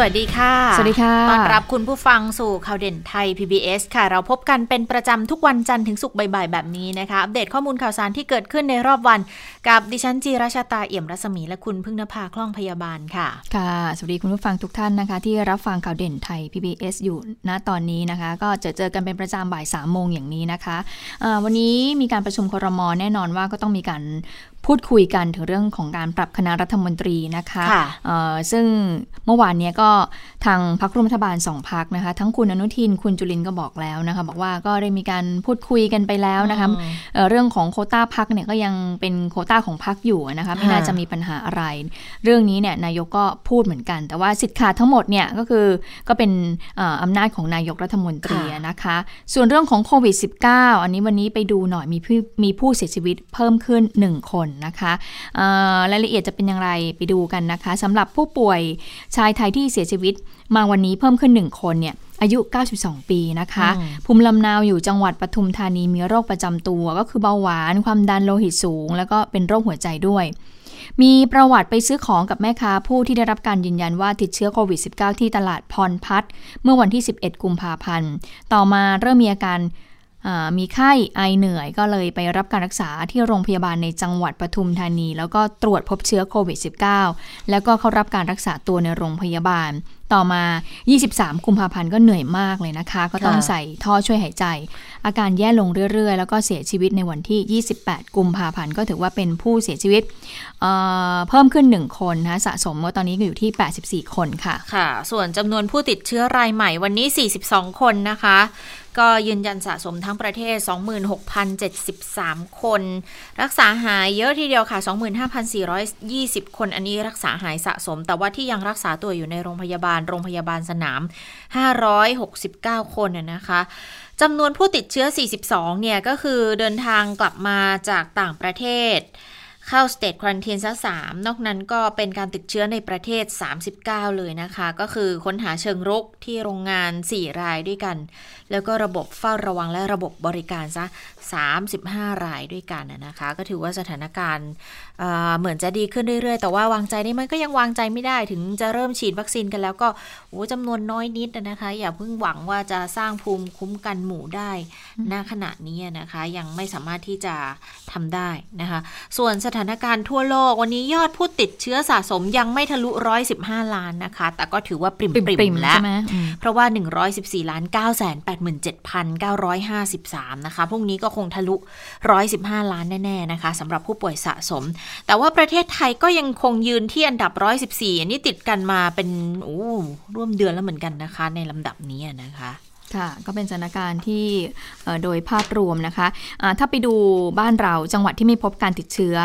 สวัสดีค่ะ สวัสดีค่ะ ต้อนรับคุณผู้ฟังสู่ข่าวเด่นไทย PBS ค่ะ เราพบกันเป็นประจำทุกวันจันทร์ถึงศุกร์บ่ายๆ แบบนี้นะคะ อัปเดตข้อมูลข่าวสารที่เกิดขึ้นในรอบวัน กับดิฉันจีราชาตาเอี่ยมรัศมีและคุณพึ่งนภาคล่องพยาบาลค่ะ ค่ะ สวัสดีคุณผู้ฟังทุกท่านนะคะ ที่รับฟังข่าวเด่นไทย PBS อยู่ณตอนนี้นะคะ ก็จะเจอกันเป็นประจำบ่ายสามโมงอย่างนี้นะคะะวันนี้มีการประชุมครมแน่นอนว่าก็ต้องมีการพูดคุยกันถึงเรื่องของการปรับคณะรัฐมนตรีนะคะค่ะซึ่งเมื่อวานเนี้ยก็ทางพรรคร่วมรัฐบาลสองพรรคนะคะ ทั้งคุณอนุทินคุณจุลินก็บอกแล้วนะคะ บอกว่าก็ได้มีการพูดคุยกันไปแล้วนะคะอืมเอ่อเรื่องของโควต้าพักเนี่ยก็ยังเป็นโควต้าของพักอยู่นะคะไม่น่าค่ะจะมีปัญหาอะไร เรื่องนี้เนี่ยนายกก็พูดเหมือนกัน แต่ว่าสิทธิ์ขาดทั้งหมดเนี่ยก็คือก็เป็นเอ่ออำนาจของนายกรัฐมนตรีนะคะ ส่วนเรื่องของโควิด -19 อันนี้วันนี้ไปดูหน่อยมีผู้มีผู้เสียชีวิตเพิ่มขึ้น 1 คนนะคะเอ่อรายละเอียดจะเป็นอย่างไรไปดูกันนะคะสำหรับผู้ป่วยชายไทยที่เสียชีวิตมาวันนี้เพิ่มขึ้น 1 คนเนี่ยอายุ 92 ปีนะคะอืมภูมิลำเนาอยู่จังหวัดปทุมธานีมีโรคประจำตัวก็คือเบาหวาน ความดันโลหิตสูง แล้วก็เป็นโรคหัวใจด้วย มีประวัติไปซื้อของกับแม่ค้าผู้ที่ได้รับการยืนยันว่าติดเชื้อโควิด -19 ที่ตลาดพรพัฒน์เมื่อวันที่ 11 กุมภาพันธ์ ต่อมาเริ่มมีอาการอ่า มีไข้ไอเหนื่อยก็เลยไปรับการรักษาที่โรงพยาบาลในจังหวัดปทุมธานี แล้วก็ตรวจพบเชื้อโควิด -19 แล้วก็เข้ารับการรักษาตัวในโรงพยาบาล ต่อมา 23 กุมภาพันธ์ก็เหนื่อยมากเลยนะคะ ก็ต้องใส่ท่อช่วยหายใจ อาการแย่ลงเรื่อยๆ แล้วก็เสียชีวิตในวันที่ 28 กุมภาพันธ์ก็ถือว่าเป็นผู้เสียชีวิตเเพิ่มขึ้น 1 คนนะคะสะสมว่าตอนนี้ก็อยู่ที่ 84 คนค่ะ ค่ะ ส่วนจำนวนผู้ติดเชื้อรายใหม่วันนี้ 42 คนนะคะ ก็ยืนยันสะสมทั้งประเทศ 26,073 คน รักษาหายเยอะทีเดียวค่ะ 25,420 คน อันนี้รักษาหายสะสม แต่ว่าที่ยังรักษาตัวอยู่ในโรงพยาบาล โรงพยาบาลสนาม 569 คนน่ะนะคะจำนวนผู้ติดเชื้อ 42 เนี่ย ก็คือเดินทางกลับมาจากต่างประเทศ เข้า state quarantine ซะสามนอกนั้นก็เป็นการติดเชื้อในประเทศ 39 เลยนะคะ ก็คือค้นหาเชิงรุกที่โรงงาน 4 รายด้วยกัน แล้วก็ระบบเฝ้าระวังและระบบบริการซะ 35 รายด้วยกันน่ะนะคะ ก็ถือว่าสถานการณ์เอ่อเหมือนจะดีขึ้นเรื่อยๆ แต่ว่าวางใจได้ไหมก็ยังวางใจไม่ได้ถึงจะเริ่มฉีดวัคซีนกันแล้วก็โอ้จำนวนน้อยนิดน่ะนะคะ อย่าเพิ่งหวังว่าจะสร้างภูมิคุ้มกันหมู่ได้ณขณะนี้นะคะ ยังไม่สามารถที่จะทำได้นะคะ ส่วนสถานการณ์ทั่วโลกวันนี้ยอดผู้ติดเชื้อสะสมยังไม่ทะลุ 115 ล้านนะคะ แต่ก็ถือว่าปริมปปริริมมๆแล้วใช่ไหมอืมเพราะว่า 114ล้าน987,953นะคะพรุ่งนี้ก็คงทะลุ 115 ล้านแน่ๆนะคะสำหรับผู้ป่วยสะสม แต่ว่าประเทศไทยก็ยังคงยืนที่อันดับ 114 อันนี้ติดกันมาเป็นโอ้ร่วมเดือนแล้วเหมือนกันนะคะ ในลำดับนี้นะคะ ค่ะก็เป็นสถานการณ์ที่เอ่อโดยภาพรวมนะคะอ่าถ้าไปดูบ้านเราจังหวัดที่ไม่พบการติดเชื้อ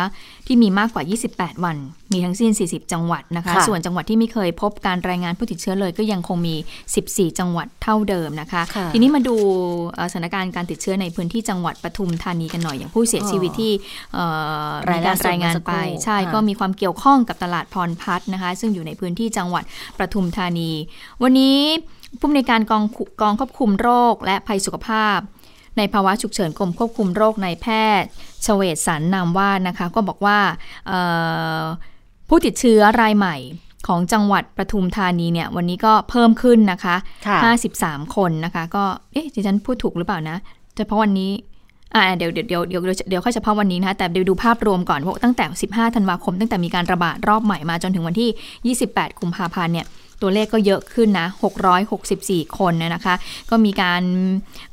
ที่มีมากกว่า 28 วัน มีทั้งสิ้น 40 จังหวัดนะคะค่ะส่วนจังหวัดที่ไม่เคยพบการรายงานผู้ติดเชื้อเลย ก็ยังคงมี 14 จังหวัดเท่าเดิมนะคะค่ะทีนี้มาดูเอ่อสถานการณ์การติดเชื้อในพื้นที่จังหวัดปทุมธานีกันหน่อยอย่างผู้เสียชีวิตที่เอ่อรายมีล่าการสุดรายงานไปเมื่อสักครู่ใช่ค่ะก็มีความเกี่ยวข้องกับตลาดพรพัฒน์นะคะ ซึ่งอยู่ในพื้นที่จังหวัดปทุมธานี วันนี้ ผู้อำนวยการกองคุกองควบคุมโรคและภัยสุขภาพ ในภาวะฉุกเฉินกรมควบคุมโรคในแพทย์ชเวศสันนามวาดนะคะก็บอกว่าเอ่อผู้ติดเชื้อรายใหม่ของจังหวัดปทุมธานีเนี่ยวันนี้ก็เพิ่มขึ้นนะคะค่ะ53 คนนะคะ ก็เอ๊ะดิฉันพูดถูกหรือเปล่านะเฉพาะวันนี้อ่าเดี๋ยวเดี๋ยวเดี๋ยวเดี๋ยวเดี๋ยวเดี๋ยวค่อยเฉพาะวันนี้นะคะแต่เดี๋ยวดูภาพรวมก่อนว่าตั้งแต่ 15 ธันวาคม ตั้งแต่มีการระบาดรอบใหม่มาจนถึงวันที่ 28 กุมภาพันธ์เนี่ย ตัวเลขก็เยอะขึ้นนะ 664 คนนะนะคะ ก็มีการ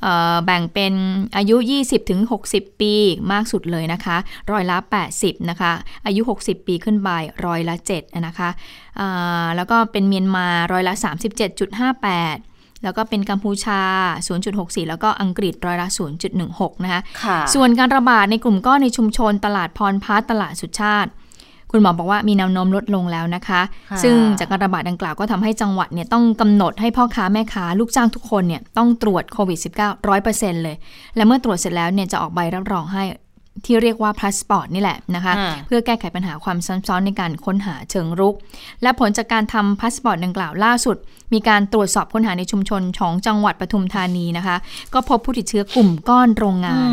เอ่อแบ่งเป็นอายุ 20ถึง60 ปีมากสุดเลยนะคะ ร้อยละ 80 นะคะ อายุ 60 ปีขึ้นไปร้อยละ 7 นะคะอ่าแล้วก็เป็นเมียนมาร้อยละ 37.58แล้วก็เป็นกัมพูชา 0.64 แล้วก็อังกฤษร้อยละ 0.16 นะคะค่ะส่วนการระบาดในกลุ่มก้อนในชุมชนตลาดพรพัฒน์ตลาดสุชาติ คุณหมอบอกว่ามีแนวโน้มลดลงแล้วนะคะค่ะซึ่งจากการระบาดดังกล่าวก็ทำให้จังหวัดเนี่ยต้องกำหนดให้พ่อค้าแม่ค้าลูกจ้างทุกคนเนี่ยต้องตรวจโควิด -19 ร้อยเปอร์เซ็นต์เลย และเมื่อตรวจเสร็จแล้วเนี่ยจะออกใบรับรองให้ที่เรียกว่าพาสปอร์ตนี่แหละนะคะอ่าเพื่อแก้ไขปัญหาความซับซ้อนในการค้นหาเชิงรุก และผลจากการทำพาสปอร์ตดังกล่าวล่าสุด มีการตรวจสอบค้นหาในชุมชนของจังหวัดปทุมธานีนะคะ ก็พบผู้ติดเชื้อกลุ่มก้อนโรงงาน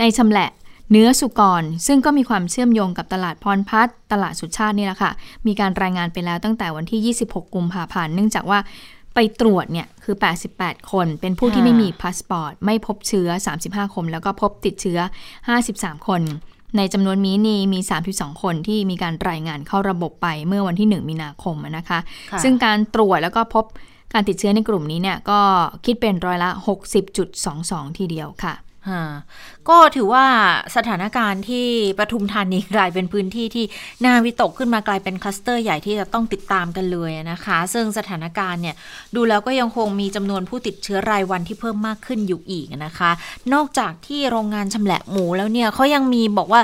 โรงชำแหละ เนื้อสุกร ซึ่งก็มีความเชื่อมโยงกับตลาดพรพัฒน์ตลาดสุชาตินี่แหละค่ะ มีการรายงานไปแล้วตั้งแต่วันที่ 26 กุมภาพันธ์เนื่องจากว่าไปตรวจเนี่ยคือ 88 คน เป็นผู้ที่ค่ะไม่มีพาสปอร์ต ไม่พบเชื้อ 35 คน แล้วก็พบติดเชื้อ 53 คน ในจำนวนนี้นี่มี 32 คนที่มีการรายงานเข้าระบบไปเมื่อวันที่ 1 มีนาคมอะนะคะค่ะซึ่งการตรวจแล้วก็พบการติดเชื้อในกลุ่มนี้เนี่ยก็คิดเป็นร้อยละ 60.22 ทีเดียวค่ะอ่า ก็ถือว่าสถานการณ์ที่ปทุมธานีกลายเป็นพื้นที่ที่น่าวิตกขึ้นมากลายเป็นคลัสเตอร์ใหญ่ที่จะต้องติดตามกันเลยนะคะ ซึ่งสถานการณ์เนี่ยดูแล้วก็ยังคงมีจำนวนผู้ติดเชื้อรายวันที่เพิ่มมากขึ้นอยู่อีกนะคะ นอกจากที่โรงงานชำแหละหมูแล้วเนี่ยเขายังมีบอกว่า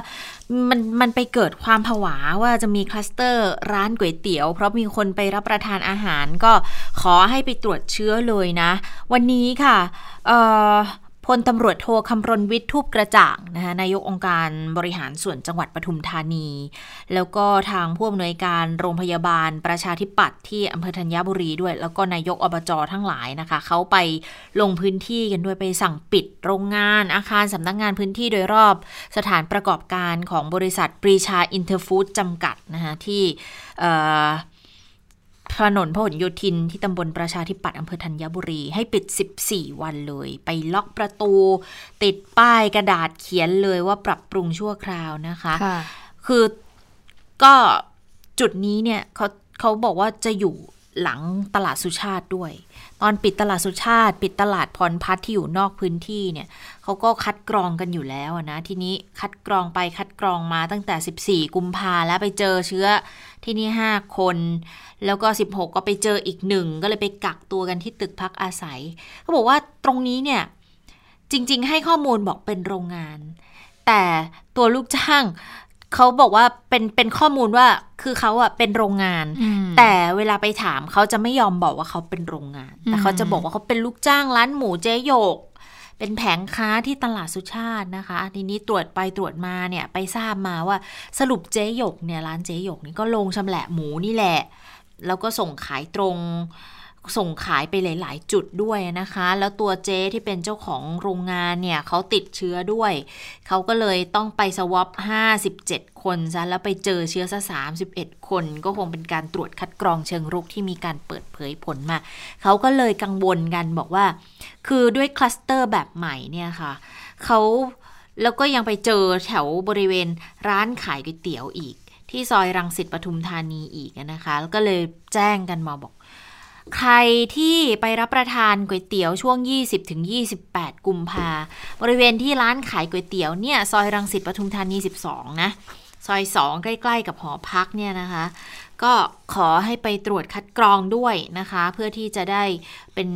มันมันไปเกิดความผวาว่าจะมีคลัสเตอร์ร้านก๋วยเตี๋ยว เพราะมีคนไปรับประทานอาหารก็ขอให้ไปตรวจเชื้อเลยนะ วันนี้ค่ะ เอ่อ พลตำรวจโทคำรณวิทย์ทูปกระจ่างนะคะนายกองค์การบริหารส่วนจังหวัดปทุมธานี แล้วก็ทางผู้อำนวยการโรงพยาบาลประชาธิปัตย์ที่อำเภอธัญบุรีด้วย แล้วก็นายกอบจทั้งหลายนะคะเขาไปลงพื้นที่กันด้วยไปสั่งปิดโรงงาน อาคารสำนักงานพื้นที่โดยรอบสถานประกอบการของบริษัทปรีชาอินเตอร์ฟู้ดจำกัดนะคะที่ ถนนพหลโยธินที่ตำบลประชาธิปัตย์อำเภอธัญบุรี ให้ปิด 14 วันเลย ไปล็อกประตู ติดป้ายกระดาษเขียนเลยว่าปรับปรุงชั่วคราวนะคะคะคือก็จุดนี้เนี่ยเขาเขาบอกว่าจะอยู่หลังตลาดสุชาติด้วย ตอนปิดตลาดสุชาติ ปิดตลาดพรพัฒน์ที่อยู่นอกพื้นที่เนี่ยเขาก็คัดกรองกันอยู่แล้วนะทีนี้คัดกรองไปคัดกรองมาตั้งแต่ 14 กุมภาแล้วไปเจอเชื้อที่นี่ 5 คน แล้วก็ 16 ก็ไปเจออีกหนึ่งก็เลยไปกักตัวกันที่ตึกพักอาศัยเขาบอกว่าตรงนี้เนี่ยจริง ๆ ให้ข้อมูลบอกเป็นโรงงาน แต่ตัวลูกจ้าง เขาบอกว่าเป็นเป็นข้อมูลว่าคือเขาอะเป็นโรงงานอืมแต่เวลาไปถามเขาจะไม่ยอมบอกว่าเขาเป็นโรงงาน แต่อืมเขาจะบอกว่าเขาเป็นลูกจ้างร้านหมูเจ๊โยก เป็นแผงค้าที่ตลาดสุชาตินะคะทีนี้ตรวจไปตรวจมาเนี่ยไปทราบมาว่าสรุปเจ๊หยกเนี่ยร้านเจ๊หยกนี่ก็ลงชำแหละหมูนี่แหละ แล้วก็ส่งขายตรง ส่งขายไปหลาย ๆ จุดด้วยนะคะ แล้วตัวเจ๊ที่เป็นเจ้าของโรงงานเนี่ยเขาติดเชื้อด้วย เขาก็เลยต้องไปสวอป57 คนซะแล้วไปเจอเชื้อซะ31 คน ก็คงเป็นการตรวจคัดกรองเชิงรุกที่มีการเปิดเผยผลมา เขาก็เลยกังวลกันบอกว่า คือด้วยคลัสเตอร์แบบใหม่เนี่ยค่ะเขาแล้วก็ยังไปเจอแถวบริเวณร้านขายก๋วยเตี๋ยวอีก ที่ซอยรังสิตปทุมธานีอีกนะคะ แล้วก็เลยแจ้งกันมาบอก ใครที่ไปรับประทานก๋วยเตี๋ยวช่วง 20ถึง28 กุมภาบริเวณที่ร้านขายก๋วยเตี๋ยวเนี่ย ซอยรังสิตปทุมธานี 12 นะ ซอย 2 ใกล้ ๆ กับหอพักเนี่ยนะคะ ก็ขอให้ไปตรวจคัดกรองด้วยนะคะ เพื่อที่จะได้เป็น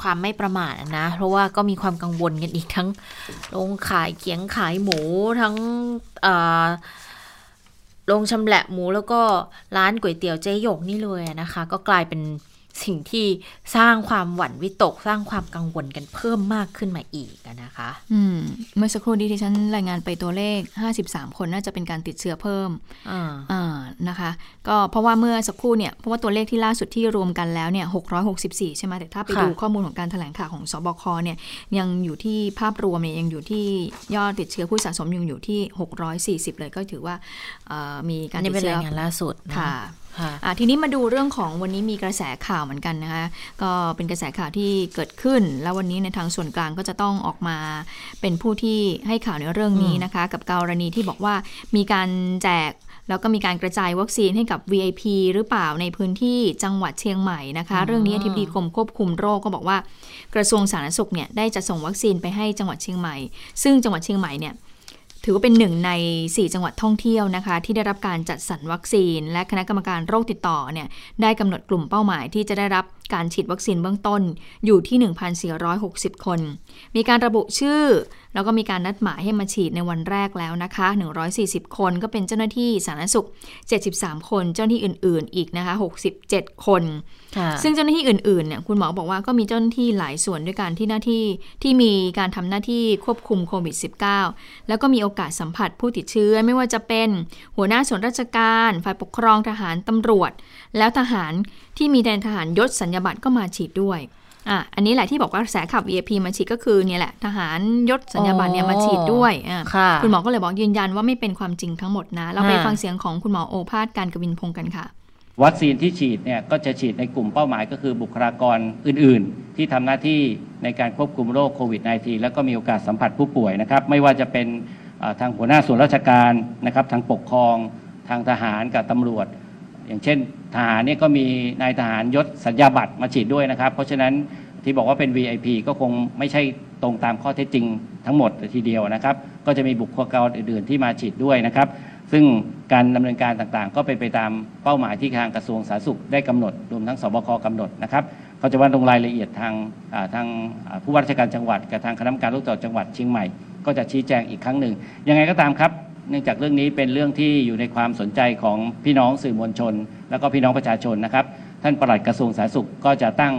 ความไม่ประมาทนะ เพราะว่าก็มีความกังวลกันอีกทั้งโรงขายเขียงขายหมูทั้งโรงชำแหละหมูแล้วก็ร้านก๋วยเตี๋ยวเจ๊หยกนี่เลยนะคะ ก็กลายเป็น สิ่งที่สร้างความหวั่นวิตก สร้างความกังวลกันเพิ่มมากขึ้นมาอีกนะคะ อืม เมื่อสักครู่นี้ที่ฉันรายงานไปตัวเลข 53 คนน่าจะเป็นการติดเชื้อเพิ่มอ่าอ่านะคะ ก็เพราะว่าเมื่อสักครู่เนี่ย เพราะว่าตัวเลขที่ล่าสุดที่รวมกันแล้วเนี่ย 664 ใช่ไหมแต่ถ้าไปค่ะดูข้อมูลของการแถลงข่าวของสบคเนี่ย ยังอยู่ที่ภาพรวมเนี่ยยังอยู่ที่ยอดติดเชื้อผู้สะสมยังอยู่ที่ 640 เลยก็ถือว่าเอ่อมีกาอัรนตินี้ดเป็นเชื้อรายงานล่าสุดนค่ะค่ะอะทีนี้มาดูเรื่องของวันนี้มีกระแสข่าวเหมือนกันนะคะ ก็เป็นกระแสข่าวที่เกิดขึ้น แล้ววันนี้ในทางส่วนกลางก็จะต้องออกมาเป็นผู้ที่ให้ข่าวในเรื่องนี้นะคะ กับกรณีที่บอกว่ามีการแจกแล้วก็มีการกระจายวัคซีนให้กับ VIP หรือเปล่าในพื้นที่จังหวัดเชียงใหม่นะคะอืมเรื่องนี้อธิบดีกรมควบคุมโรคก็บอกว่า กระทรวงสาธารณสุขเนี่ยได้จะส่งวัคซีนไปให้จังหวัดเชียงใหม่ ซึ่งจังหวัดเชียงใหม่เนี่ย ถือว่าเป็นหนึ่งใน 4 จังหวัดท่องเที่ยวนะคะ ที่ได้รับการจัดสรรวัคซีน และคณะกรรมการโรคติดต่อเนี่ยได้กำหนดกลุ่มเป้าหมายที่จะได้รับการฉีดวัคซีนเบื้องต้นอยู่ที่ 1,460 คน มีการระบุชื่อ แล้วก็มีการนัดหมายให้มาฉีดในวันแรกแล้วนะคะ 140 คนก็เป็นเจ้าหน้าที่สาธารณสุข 73 คน เจ้าหน้าที่อื่น ๆ อีกนะคะ 67 คนค่ะซึ่งเจ้าหน้าที่อื่น ๆ เนี่ย คุณหมอบอกว่าก็มีเจ้าหน้าที่หลายส่วนด้วยกันที่หน้าที่ที่มีการทำหน้าที่ควบคุมโควิด -19 แล้วก็มีโอกาสสัมผัสผู้ติดเชื้อไม่ว่าจะเป็นหัวหน้าส่วนราชการ ฝ่ายปกครองทหารตำรวจ แล้วทหารที่มีในทหารยศสัญญาบัตรก็มาฉีดด้วย อะอันนี้แหละที่บอกว่ากระแสขับ VIP มาฉีดก็คือเนี่ยแหละทหารยศสัญญาบัตรเนี่ยมาฉีดด้วยอะค่ะคุณหมอก็เลยบอกยืนยันว่าไม่เป็นความจริงทั้งหมดนะ เราไปอ่าฟังเสียงของคุณหมอโอภาสการกวินพงศ์กันค่ะ วัคซีนที่ฉีดเนี่ยก็จะฉีดในกลุ่มเป้าหมายก็คือบุคลากรอื่น ๆ ที่ทำหน้าที่ในการควบคุมโรคโควิด -19 แล้วก็มีโอกาสสัมผัสผู้ป่วยนะครับไม่ว่าจะเป็นเอ่อทางหัวหน้าส่วนราชการนะครับทางปกครองทางทหารกับตำรวจ อย่างเช่นทหารเนี่ยก็มีนายทหารยศสัญญาบัตรมาฉีดด้วยนะครับ เพราะฉะนั้นที่บอกว่าเป็น VIP ก็คงไม่ใช่ตรงตามข้อเท็จจริงทั้งหมดทีเดียวนะครับ ก็จะมีบุคคลกรอื่น ๆ ที่มาฉีดด้วยนะครับ ซึ่งการดำเนินการต่างๆ ก็เป็นไปตามเป้าหมายที่ทางกระทรวงสาธารณสุขได้กำหนดรวมทั้งสบคกำหนดนะครับเขาจะว่าลงรายละเอียดทางทางผู้ว่าราชการจังหวัด กับทางคณะกรรมการโรคติดต่อจังหวัดเชียงใหม่ ก็จะชี้แจงอีกครั้งหนึ่งยังไงก็ตามครับ เนื่องจากเรื่องนี้เป็นเรื่องที่อยู่ในความสนใจของพี่น้องสื่อมวลชน แล้วก็พี่น้องประชาชนนะครับ ท่านปลัดกระทรวงสาธารณสุขก็จะตั้ง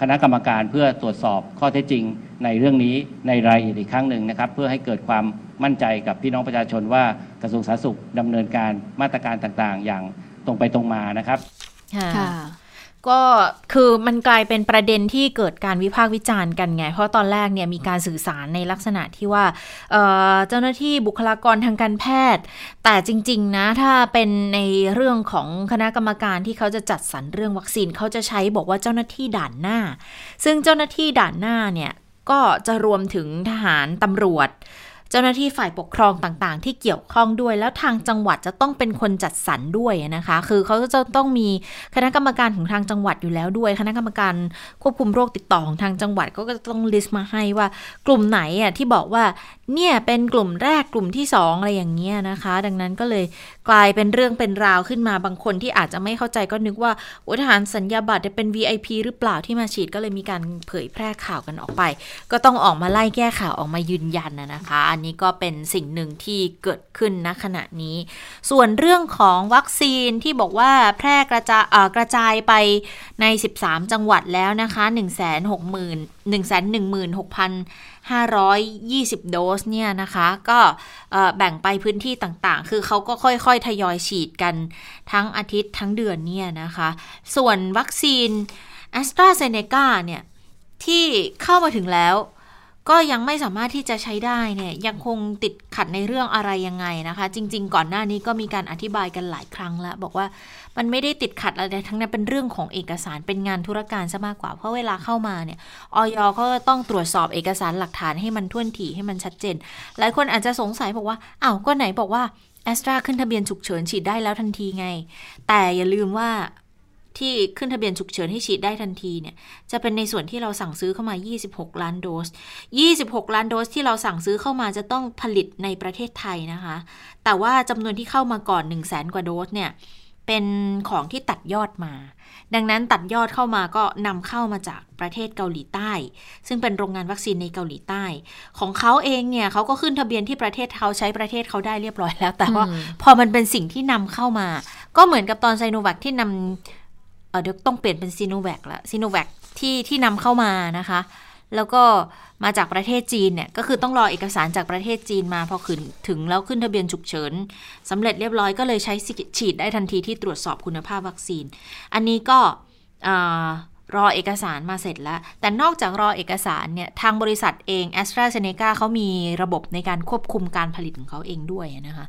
คณะกรรมการเพื่อตรวจสอบข้อเท็จจริงในเรื่องนี้ในรายละเอียดอีกครั้งหนึ่งนะครับ เพื่อให้เกิดความมั่นใจกับพี่น้องประชาชนว่ากระทรวงสาธารณสุขดำเนินการมาตรการต่างๆ อย่างตรงไปตรงมานะครับ ค่ะค่ะ ก็คือมันกลายเป็นประเด็นที่เกิดการวิพากษ์วิจารณ์กันไง เพราะตอนแรกเนี่ยมีการสื่อสารในลักษณะที่ว่าเเจ้าหน้าที่บุคลากรทางการแพทย์ แต่จริง ๆ นะถ้าเป็นในเรื่องของคณะกรรมการที่เขาจะจัดสรรเรื่องวัคซีนเขาจะใช้บอกว่าเจ้าหน้าที่ด่านหน้า ซึ่งเจ้าหน้าที่ด่านหน้าเนี่ยก็จะรวมถึงทหารตำรวจ เจ้าหน้าที่ฝ่ายปกครองต่างๆ ที่เกี่ยวข้องด้วย แล้วทางจังหวัดจะต้องเป็นคนจัดสรรด้วยนะคะ คือเขาจะต้องมีคณะกรรมการของทางจังหวัดอยู่แล้วด้วย คณะกรรมการควบคุมโรคติดต่อของทางจังหวัดก็จะต้องลิสต์มาให้ว่ากลุ่มไหนอะที่บอกว่าเนี่ยเป็นกลุ่มแรกกลุ่มที่สองอะไรอย่างเงี้ยนะคะ ดังนั้นก็เลยกลายเป็นเรื่องเป็นราวขึ้นมาบางคนที่อาจจะไม่เข้าใจก็นึกว่าโอทหารสัญญาบัตรเนี่ยเป็น VIP หรือเปล่าที่มาฉีดก็เลยมีการเผยแพร่ข่าวกันออกไป ก็ต้องออกมาไล่แก้ข่าวออกมายืนยันนะนะคะ อันนี้ก็เป็นสิ่งหนึ่งที่เกิดขึ้นณขณะนี้ ส่วนเรื่องของวัคซีนที่บอกว่าแพร่กระจายกระจายไปใน 13 จังหวัดแล้วนะคะ 1 6 0 0 0 1 1 520 โดสเนี่ยนะคะ ก็แบ่งไปพื้นที่ต่างๆ คือเขาก็ค่อยๆ ทยอยฉีดกันทั้งอาทิตย์ทั้งเดือนเนี่ยนะคะ ส่วนวัคซีน a s t r a z เซ e c a เนี่ย ที่เข้ามาถึงแล้ว ก็ยังไม่สามารถที่จะใช้ได้เนี่ยยังคงติดขัดในเรื่องอะไรยังไงนะคะ จริง ๆ ก่อนหน้านี้ก็มีการอธิบายกันหลายครั้งแล้ว บอกว่ามันไม่ได้ติดขัดอะไรทั้งนั้นเป็นเรื่องของเอกสารเป็นงานธุรการซะมากกว่าเพราะเวลาเข้ามาเนี่ยออยเขาก็ต้องตรวจสอบเอกสารหลักฐานให้มันท่วนถี่ให้มันชัดเจน หลายคนอาจจะสงสัยบอกว่าอ้าวก็ไหนบอกว่าแอสตราขึ้นทะเบียนฉุกเฉินฉีดได้แล้วทันทีไง แต่อย่าลืมว่า ที่ขึ้นทะเบียนฉุกเฉินให้ฉีดได้ทันทีเนี่ยจะเป็นในส่วนที่เราสั่งซื้อเข้ามา 26 ล้านโดส 26 ล้านโดสที่เราสั่งซื้อเข้ามาจะต้องผลิตในประเทศไทยนะคะ แต่ว่าจำนวนที่เข้ามาก่อน 1 0 0 0 0แสนกว่าโดสเนี่ยเป็นของที่ตัดยอดมา ดังนั้นตัดยอดเข้ามาก็นำเข้ามาจากประเทศเกาหลีใต้ ซึ่งเป็นโรงงานวัคซีนในเกาหลีใต้ ของเขาเองเนี่ยเขาก็ขึ้นทะเบียนที่ประเทศเขาใช้ประเทศเขาได้เรียบร้อยแล้ว แต่ว่าพอมันเป็นสิ่งที่นำเข้ามา ก็เหมือนกับตอนไซโนแวคที่นำ เดี๋ยวต้องเปลี่ยนเป็นซีโนแวคละซีโนแวคที่ที่นำเข้ามานะคะ แล้วก็มาจากประเทศจีนเนี่ย ก็คือต้องรอเอกสารจากประเทศจีนมาพอขึ้นถึงแล้วขึ้นทะเบียนฉุกเฉินสำเร็จเรียบร้อยก็เลยใช้ฉีดได้ทันทีที่ตรวจสอบคุณภาพวัคซีน อันนี้ก็ รอเอกสารมาเสร็จแล้ว แต่นอกจากรอเอกสารเนี่ย ทางบริษัทเอง a s t r a z เซ e c a เขามีระบบในการควบคุมการผลิตของเขาเองด้วยนะคะ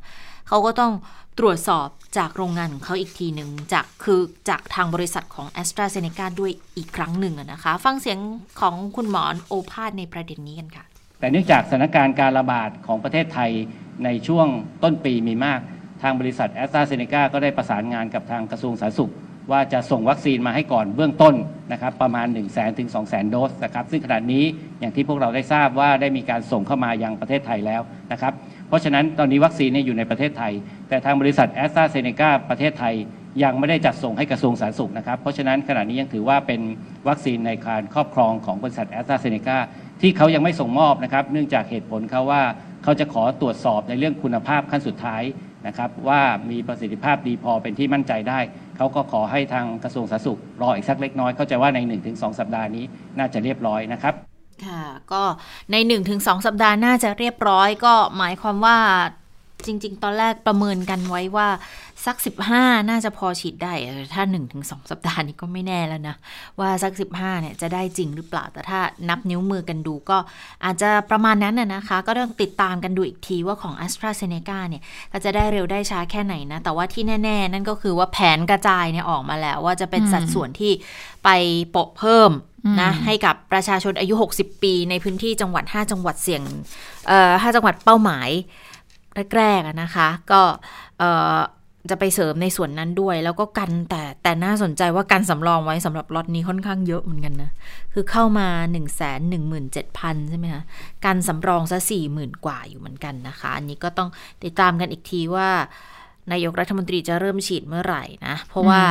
เขาก็ต้องตรวจสอบจากโรงงานของเขาอีกทีหนึ่งจากคือจากทางบริษัทของ a s t r a z เซ e c a ด้วยอีกครั้งหนึ่งนะคะ ฟังเสียงของคุณหมอโอภาสในประเด็นนี้กันค่ะ แต่เนื่องจากสถานการณ์การระบาดของประเทศไทยในช่วงต้นปีมีมาก ทางบริษัทแอสตราเซเนกาก็ได้ประสานงานกับทางกระทรวงสาธารณสุข ว่าจะส่งวัคซีนมาให้ก่อนเบื้องต้นนะครับประมาณ 1 0 0 0 0แถึง2 0 0 0 0 0โดสนะครับซึ่งขณะนี้อย่างที่พวกเราได้ทราบว่าได้มีการส่งเข้ามายังประเทศไทยแล้วนะครับเพราะฉะนั้นตอนนี้วัคซีนเนี่ยอยู่ในประเทศไทย แต่ทางบริษัทแอสตราเซเนกาประเทศไทยยังไม่ได้จัดส่งให้กระทรวงสาธารณสุขนะครับ เพราะฉะนั้นขณะนี้ยังถือว่าเป็นวัคซีนในการครอบครองของบริษัทแอสตราเซเนกาที่เขายังไม่ส่งมอบนะครับ เนื่องจากเหตุผลเขาว่าเขาจะขอตรวจสอบในเรื่องคุณภาพขั้นสุดท้าย นะครับว่ามีประสิทธิภาพดีพอเป็นที่มั่นใจได้ เขาก็ขอให้ทางกระทรวงสาธารณสุข รออีกสักเล็กน้อย เข้าใจว่าใน 1-2 สัปดาห์นี้น่าจะเรียบร้อยนะครับค่ะก็ใน 1-2 สัปดาห์น่าจะเรียบร้อย ก็หมายความว่าจริง ๆ ตอนแรกประเมินกันไว้ว่า สัก 15 น่าจะพอฉีดได้เออถ้า 1-2 สัปดาห์นี้ก็ไม่แน่แล้วนะ ว่าสัก 15เนี่ยจะได้จริงหรือเปล่า แต่ถ้านับนิ้วมือกันดูก็อาจจะประมาณนั้นน่ะนะคะ ก็ต้องติดตามกันดูอีกทีว่าของ a s t r a z เซ e c a เนี่ยก็จะได้เร็วได้ช้าแค่ไหนนะ แต่ว่าที่แน่ ๆ นั่นก็คือว่าแผนกระจายเนี่ยออกมาแล้ว ว่าจะเป็นสัดส่วนที่ไปโปะเพิ่มนะให้กับประชาชนอายุ 60 ปี ในพื้นที่จังหวัด 5 จังหวัดเสี่ยงเอ่อ5จังหวัดเป้าหมายแรกๆนะคะ ก็ จะไปเสริมในส่วนนั้นด้วย แล้วก็กันแต่แต่น่าสนใจว่ากันสำรองไว้สำหรับล็อตนี้ค่อนข้างเยอะเหมือนกันนะ คือเข้ามา 1 1 7 0 0 0 ใช่ไหมคะกันสำรองซะ4 0,000 กว่าอยู่เหมือนกันนะคะ อันนี้ก็ต้องติดตามกันอีกทีว่านายกรัฐมนตรีจะเริ่มฉีดเมื่อไหร่นะ เพราะว่า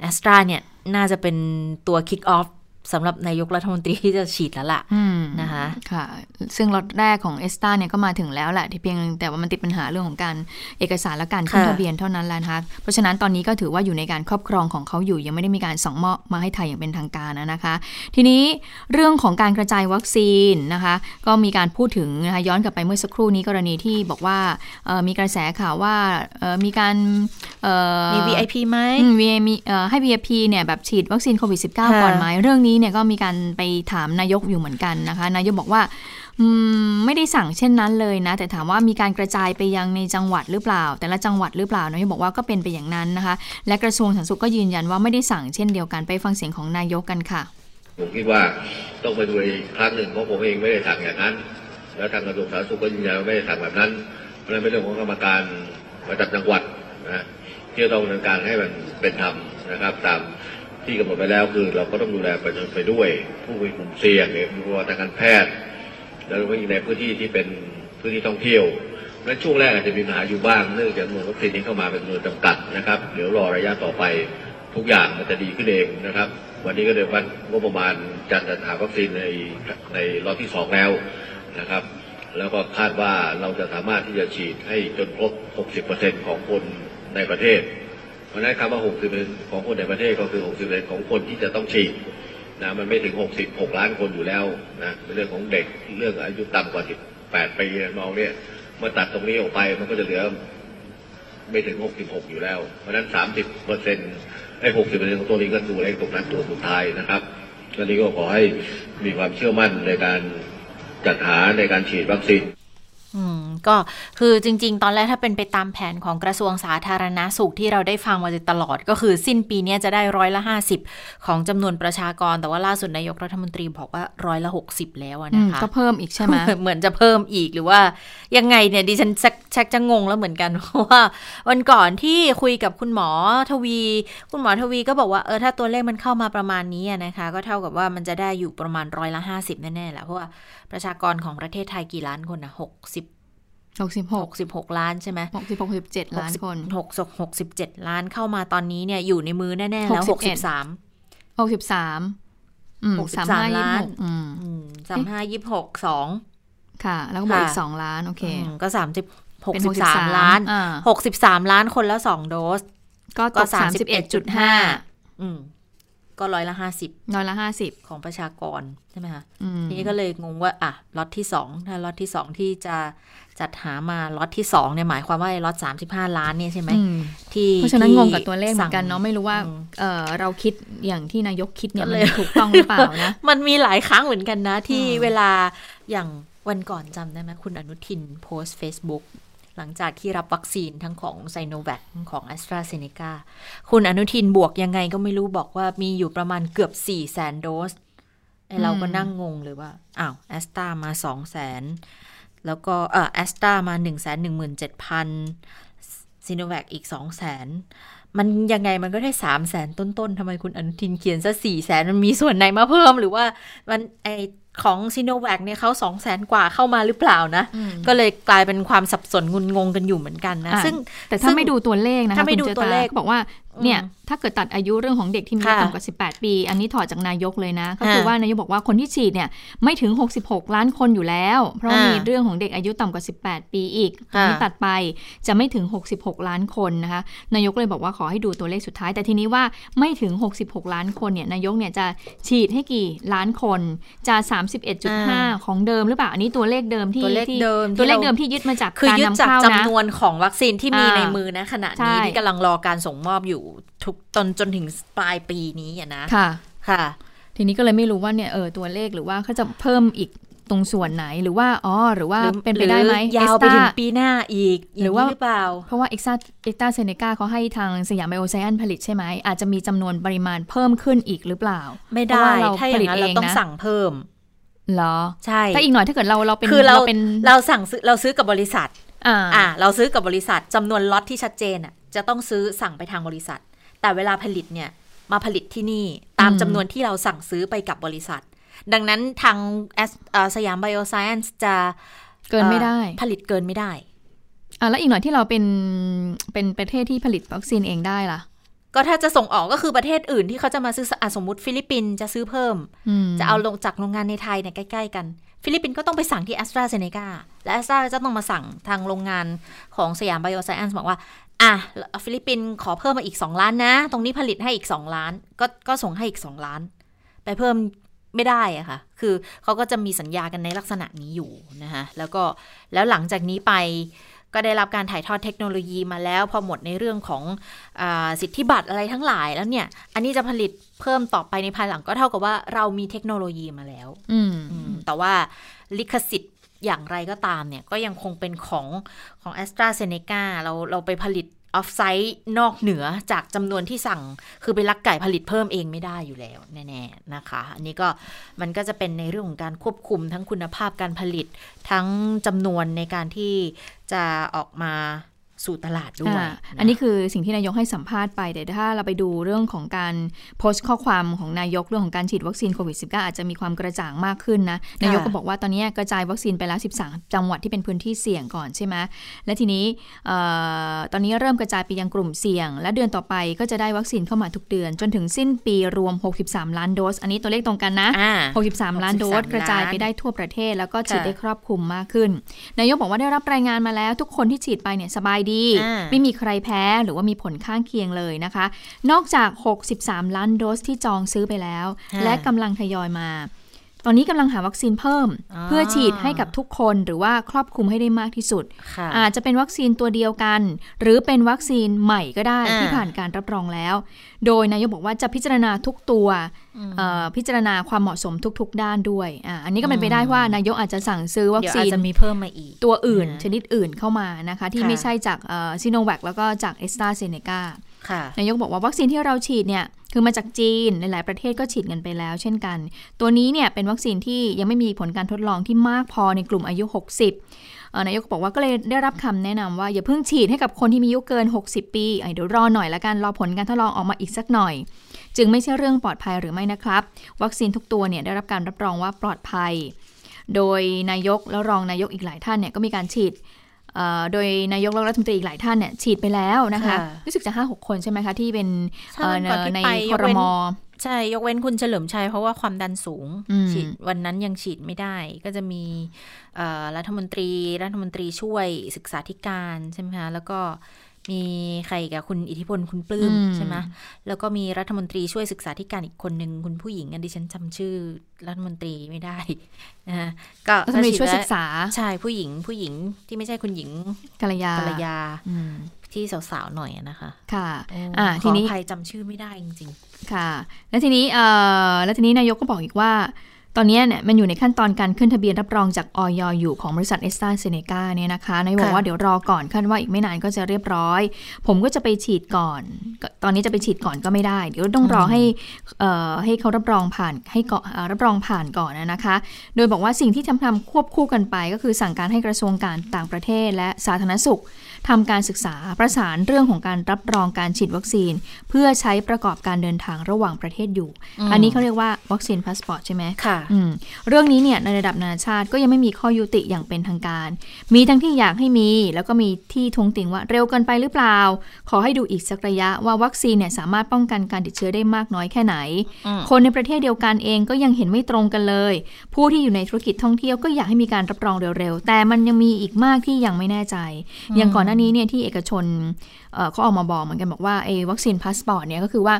แอสตราเนี่ยน่าจะเป็นตัวคิกออฟ สำหรับนายกรัฐมนตรีที่จะฉีดแล้วล่ะนะคะค่ะ ซึ่งรถแรกของเอสตาเนี่ยก็มาถึงแล้วแหละที่เพียงแต่ว่ามันติดปัญหาเรื่องของการเอกสารและการขึ้นทะเบียนเท่านั้นแหละนะคะเพราะฉะนั้นตอนนี้ก็ถือว่าอยู่ในการครอบครองของเขาอยู่ ยังไม่ได้มีการส่งมอบมาให้ไทยอย่างเป็นทางการนะคะ ทีนี้เรื่องของการกระจายวัคซีนนะคะ ก็มีการพูดถึงนะคะย้อนกลับไปเมื่อสักครู่นี้กรณีที่บอกว่ามีกระแสข่าวว่ามีการมี VIP ไหมมีให้ VIP เนี่ยแบบฉีดวัคซีนโควิด -19 ก่อนไหมเรื่องนี้เนี่ยก็มีการไปถามนายกอยู่เหมือนกันนะคะ นายกบอกว่าไม่ได้สั่งเช่นนั้นเลยนะ แต่ถามว่ามีการกระจายไปยังในจังหวัดหรือเปล่า แต่ละจังหวัดหรือเปล่านายกบอกว่าก็เป็นไปอย่างนั้นนะคะ และกระทรวงสาธารณสุขก็ยืนยันว่าไม่ได้สั่งเช่นเดียวกันไปฟังเสียงของนายกกันค่ะผมคิดว่าต้องไปดูอีกครั้งหนึ่งเพราะผมเองไม่ได้สั่งอย่างนั้น แล้วทางกระทรวงสาธารณสุขก็ยืนยันว่าไม่ได้สั่งแบบนั้นเพราะนั้นเป็นเรื่องของกรรมการประจำจังหวัดนะที่ต้องดำเนินการให้มันเป็นธรรมนะครับ ตาม ที่กำหนดไปแล้วคือ เราก็ต้องดูแลประชาชนไปด้วย ผู้มีกลุ่มเสี่ยงเนี่ยมีทางการแพทย์ แล้วก็ยู่ในพื้นที่ที่เป็นพื้นที่ท่องเที่ยวนั้นช่วงแรกอาจจะมีปัญหาอยู่บ้างเนื่องจากจำนวนวัคซีนที่เข้ามาเป็นจำนวนจำกัดนะครับเดี๋ยวรอระยะต่อไปทุกอย่างมันจะดีขึ้นเองนะครับ วันนี้ก็เดือนวันงบประมาณจัดหาวัคซีนในในรอบที่สองแล้วนะครับ แล้วก็คาดว่าเราจะสามารถที่จะฉีดให้จนครบ 60%ของคนในประเทศ เพราะนั้นคำว่า 60 ของคนในประเทศก็คือ 60 ของคนที่จะต้องฉีดนะมันไม่ถึง 66 ล้านคนอยู่แล้วนะเป็นเรื่องของเด็กเรื่องอายุต่ำกว่า 18 ปีน้องเนี่ยเมื่อตัดตรงนี้ออกไปมันก็จะเหลือไม่ถึง 66 อยู่แล้ว เพราะนั้น 30%ไอ้ 60%ของตัวนี้ก็ดูเลขตรงนั้นตัวสุดท้ายนะครับอันนี้ก็ขอให้มีความเชื่อมั่นในการจัดหาในการฉีดวัคซีน อืม ก็คือจริง ๆ ตอนแรกถ้าเป็นไปตามแผนของกระทรวงสาธารณาสุขที่เราได้ฟังมาตลอด ก็คือสิ้นปีนี้จะได้ร้อยละห้าสิบของจำนวนประชากร แต่ว่าล่าสุดนายกรัฐมนตรีบอกว่าร้อยละหกสิบแล้วนะคะก็เพิ่มอีกใช่ไหมเหมือนจะเพิ่มอีกหรือว่ายังไงเนี่ยดิฉันชักจะงงแล้วเหมือนกันเพราะว่าวันก่อนที่คุยกับคุณหมอทวี คุณหมอทวีก็บอกว่าเออถ้าตัวเลขมันเข้ามาประมาณนี้นะคะ ก็เท่ากับว่ามันจะได้อยู่ประมาณร้อยละห้าสิบแน่ๆแหละเพราะว่าประชากรของประเทศไทยกี่ล้านคนนะหกสิบ หกสิบหกสิบหกล้านใช่ไหมหกสิบหกสิบเจ็ดล้านคนหกสิบหกสิบเจ็ดล้านเข้ามาตอนนี้เนี่ยอยู่ในมือแน่ๆแล้วหกสิบสามหกสิบสามหกสิบสามล้านสามห้ายี่หกสองค่ะ แล้วก็บวกอีกสองล้านโอเคก็สามสิบหกสิบสามล้านหกสิบสามล้านคนแล้วสองโดส ก็สามสิบเอ็ดจุดห้าก็ร้อยละห้าสิบร้อยละห้าสิบของประชากรใช่ไหมคะทีนี้ก็เลยงงว่า อะล็อตที่สองถ้าล็อตที่สองที่จะ จัดหามาล็อตที่สองเนี่ยหมายความว่าล็อตสามสิบห้าล้านเนี่ยใช่ไหมที่เพราะฉะนั้นงงกับตัวเลขเหมือนกันเนาะไม่รู้ว่าเออเราคิดอย่างที่นายกคิดเนี่ยมันถูกต้องหรือเปล่านะ มันมีหลายครั้งเหมือนกันนะ ที่เวลาอย่างวันก่อนจำได้ไหมคุณอนุทินโพสต์ Facebook หลังจากที่รับวัคซีนทั้งของไซโนแวคของแอสตราเซเนกาคุณอนุทินบวกยังไงก็ไม่รู้บอกว่ามีอยู่ประมาณเกือบสี่แสนโดสไอ้เราก็นั่งงงเลยว่า อ้าวแอสตรามาสองแสน แล้วก็เออแอสตรามาหนึ่งแสนหนึ่งหมื่นเจ็ดพันซีโนแวคอีกสองแสนมันยังไงมันก็ได้สามแสนต้นๆทำไมคุณอนุทินเขียนซะสี่แสนมันมีส่วนไหนมาเพิ่ม หรือว่ามันไอของซีโนแวคเนี่ยเขาสองแสนกว่าเข้ามาหรือเปล่านะอืมก็เลยกลายเป็นความสับสนงุนงงกันอยู่เหมือนกันนะอะซึ่งแต่ถ้าซึ่งไม่ดูตัวเลขนะคะถ้าไม่คุณดูจตัวเลขก็บอกว่าเนี่ยอืมถ้าเกิดตัดอายุเรื่องของเด็กที่มีค่ะต่ำกว่า 18 ปี อันนี้ถอดจากนายกเลยนะ ก็คืออ่าว่านายกบอกว่าคนที่ฉีดเนี่ยไม่ถึง 66 ล้านคนอยู่แล้ว เพราะว่าอ่ามีมีเรื่องของเด็กอายุต่ำกว่า 18 ปีอีกอันนี้ค่ะตัดไปจะไม่ถึง 66 ล้านคนนะคะ นายกเลยบอกว่าขอให้ดูตัวเลขสุดท้าย แต่ทีนี้ว่าไม่ถึง 66 ล้านคนเนี่ยนายกเนี่ยจะฉีดให้กี่ล้านคนจะ 31.5 ของเดิมหรือเปล่าอันนี้ตัวเลขเดิมที่ตัวเลขที่เดิมที่ตัวเลขเราเดิมที่ยึดมาจากคือการยึดนำจากเข้าจำนะนวนของวัคซีนที่มีอ่าในมือนะขณะใช่นี้ที่กำลังรอการส่งมอบอยู่ทุกจนจนถึงปลายปีนี้อะนะค่ะ ค่ะ ทีนี้ก็เลยไม่รู้ว่าเนี่ยเออตัวเลขหรือว่าเขาจะเพิ่มอีกตรงส่วนไหนหรือว่าอ๋อหรือว่าหรือเป็นไปได้ไหมรือยาวไปถึง Extra ปีหน้าอีกหรือว่าย่งนี้หรือเปล่า เพราะว่าเอ็กซ์เอ็กตาเซเนกาเขาให้ทางสยามไบโอไซแอนผลิตใช่ไหมอาจจะมีจำนวนปริมาณเพิ่มขึ้นอีกหรือเปล่า ไม่เพราะได้ว่าเราถ้าอย่างนั้นผลิตเราเองต้องนะสั่งเพิ่มเหรอใช่ถ้าอีกหน่อยถ้าเกิดเราเราเป็นคือเราเป็นเราสั่งซื้อเราซื้อกับบริษัทอ่าอ่าเราซื้อกับบริษัทจำนวนล็อตที่ชัดเจนอะ จะต้องซื้อสั่งไปทางบริษัท แต่เวลาผลิตเนี่ยมาผลิตที่นี่ตามจำนวนที่เราสั่งซื้อไปกับบริษัท ดังนั้นทาง S- เอ่อสยามไบโอไซเอนซ์จะเกินไม่ได้เอ่อผลิตเกินไม่ได้อ่าแล้วอีกหน่อยที่เราเป็นเป็นประเทศที่ผลิตวัคซีนเองได้ล่ะ ก็ถ้าจะส่งออกก็คือประเทศอื่นที่เขาจะมาซื้ออะสมมติฟิลิปปินส์จะซื้อเพิ่มอืมจะเอาลงจากโรงงานในไทยเนี่ยใกล้ ๆ กัน ฟิลิปปินส์ก็ต้องไปสั่งที่แอสตราเซเนกาและแอสตราจะต้องมาสั่งทางโรงงานของสยามไบโอไซเอนซ์บอกว่า อะ ฟิลิปปินส์ขอเพิ่มมาอีก 2 ล้านนะ ตรงนี้ผลิตให้อีก 2 ล้าน ก็ก็ส่งให้อีก 2 ล้าน ไปเพิ่มไม่ได้อะค่ะ คือเขาก็จะมีสัญญากันในลักษณะนี้อยู่นะคะแล้วก็แล้วหลังจากนี้ไป ก็ได้รับการถ่ายทอดเทคโนโลยีมาแล้วพอหมดในเรื่องของอาสิทธิบัตรอะไรทั้งหลายแล้วเนี่ย อันนี้จะผลิตเพิ่มต่อไปในภายหลังก็เท่ากับว่าเรามีเทคโนโลยีมาแล้วอืมอืมแต่ว่าลิขสิทธิ์อย่างไรก็ตามเนี่ย ก็ยังคงเป็นของของ a s t r a z เซ e c a เราเราไปผลิต ออฟไซต์นอกเหนือจากจำนวนที่สั่ง คือไปลักไก่ผลิตเพิ่มเองไม่ได้อยู่แล้วแน่ๆนะคะ อันนี้ก็มันก็จะเป็นในเรื่องของการควบคุมทั้งคุณภาพการผลิต ทั้งจำนวนในการที่จะออกมา สู่ตลาดด้วยอ่าะอันนี้คือสิ่งที่นายกให้สัมภาษณ์ไปแต่ถ้าเราไปดูเรื่องของการโพสต์ข้อความของนายกเรื่องของการฉีดวัคซีนโควิด -19 อาจจะมีความกระจ่างมากขึ้นนะ นายกก็บอกว่าตอนนี้กระจายวัคซีนไปแล้ว 13 จังหวัดที่เป็นพื้นที่เสี่ยงก่อนใช่ไหมและทีนี้เอ่อตอนนี้เริ่มกระจายไปยังกลุ่มเสี่ยง และเดือนต่อไปก็จะได้วัคซีนเข้ามาทุกเดือน จนถึงสิ้นปีรวม 63 ล้านโดส อันนี้ตัวเลขตรงกันนะอ่า63 ล้านโดส63กระจายไปได้ทั่วประเทศ แล้วก็ฉีดค่ะได้ครอบคลุมมากขึ้น นายกบอกว่าได้รับรายงานมาแล้ว ทุกคนที่ฉีดไปเนี่ยสบายดีอ่าไม่มีใครแพ้หรือว่ามีผลข้างเคียงเลยนะคะ นอกจาก 63 ล้านโดสที่จองซื้อไปแล้วค่ะและกำลังทยอยมา ตอนนี้กำลังหาวัคซีนเพิ่มอ่าเพื่อฉีดให้กับทุกคนหรือว่าครอบคลุมให้ได้มากที่สุดค่ะอาจจะเป็นวัคซีนตัวเดียวกัน หรือเป็นวัคซีนใหม่ก็ได้อ่าที่ผ่านการรับรองแล้ว โดยนายกบอกว่าจะพิจารณาทุกตัวเอ่อพิจารณาความเหมาะสมทุก ๆ ด้านด้วยอ่าอันนี้ก็เป็นไปได้ว่านายกอาจจะสั่งซื้อวัคเดี๋ยวซีอาจนจะมีเพิ่มมาอีก ตัวอื่นอ่าชนิดอื่นเข้ามานะคะที่ค่ะไม่ใช่จากซิโนแวคแล้วก็จากเอสตราเซเนกาค่ะนายกบอกว่าวัคซีนที่เราฉีดเนี่ย คือมาจากจีนหลายๆประเทศก็ฉีดกันไปแล้ว เช่นกัน ตัวนี้เนี่ยเป็นวัคซีนที่ยังไม่มีผลการทดลองที่มากพอในกลุ่มอายุ 60นายกบอกว่าก็เลยได้รับคำแนะนำว่าอย่าเพิ่งฉีดให้กับคนที่มีอายุเกิน 60 ปีอะเดี๋ยวรอหน่อยละกันรอผลการทดลองออกมาอีกสักหน่อย จึงไม่ใช่เรื่องปลอดภัยหรือไม่นะครับ วัคซีนทุกตัวเนี่ยได้รับการรับรองว่าปลอดภัย โดยนายกแล้วรองนายกอีกหลายท่านเนี่ยก็มีการฉีด โดยนายกและรัฐมนตรีอีกหลายท่านเนี่ยฉีดไปแล้วนะคะค่ะรู้สึกจะห้าหกคนใช่ไหมคะ ที่เป็นใช่เอ่อวันก่อนที่ในไปคยอกรเว้นมใช่ ยกเว้นคุณเฉลิมชัยเพราะว่าความดันสูงอืมฉีดวันนั้นยังฉีดไม่ได้ ก็จะมีเอ่อรัฐมนตรีรัฐมนตรีช่วยศึกษาธิการใช่ไหมคะแล้วก็ มีใครอีกับคุณอิทธิพลคุณปลื้มใช่ไหมแล้วก็มีรัฐมนตรีช่วยศึกษาธิการอีกคนหนึ่งคุณผู้หญิงอันดิฉันจำชื่อรัฐมนตรีไม่ได้นะคะก็รัฐมนตรีช่วยศึกษาใช่ผู้หญิงผู้หญิงที่ไม่ใช่คุณหญิงกัลยาภรรยาอืมที่สาวๆหน่อยอะนะคะ ค่ะโอ้อ่าขทีอนี้อภัยจำชื่อไม่ได้จริงค่ะ แล้วทีนี้เอ่อแล้วทีนี้นายกก็บอกอีกว่า ตอนนี้เนี่ยมันอยู่ในขั้นตอนการขึ้นทะเบียนรับรองจากออยอยู่ของบริษัทเอสตาเซเนกาเนี่ยนะคะนายกบอกค่ะว่าเดี๋ยวรอก่อนคาดว่าอีกไม่นานก็จะเรียบร้อย ผมก็จะไปฉีดก่อนก็ตอนนี้จะไปฉีดก่อนก็ไม่ได้ เดี๋ยวต้องรอให้เอ่อให้เขารับรองผ่านให้ก่อนเอ่อรับรองผ่านก่อนนะคะ โดยบอกว่าสิ่งที่ทำทำควบคู่กันไป ก็คือสั่งการให้กระทรวงการต่างประเทศ และสาธารณสุขทำการศึกษาประสานเรื่องของการรับรองการฉีดวัคซีน เพื่อใช้ประกอบการเดินทางระหว่างประเทศอยู่อืมอันนี้เขาเรียกว่าวัคซีนพาสปอร์ตใช่ไหมค่ะอืมเรื่องนี้เนี่ยในระดับนานาชาติก็ยังไม่มีข้อยุติอย่างเป็นทางการ มีทั้งที่อยากให้มี แล้วก็มีที่ทวงติงว่าเร็วเกินไปหรือเปล่า ขอให้ดูอีกสักระยะว่าวัคซีนเนี่ยสามารถป้องกันการติดเชื้อได้มากน้อยแค่ไหนอืมคนในประเทศเดียวกันเองก็ยังเห็นไม่ตรงกันเลย ผู้ที่อยู่ในธุรกิจท่องเที่ยวก็อยากให้มีการรับรองเร็วๆ แต่มันยังมีอีกมากที่ยังไม่แน่ใจ อย่างก่อนหน้านี้เนี่ยที่เอกชนเอ่อเขาออกมาบอกเหมือนกันบอกว่าไอ้วัคซีนพาสปอร์ตเนี่ยก็คือว่า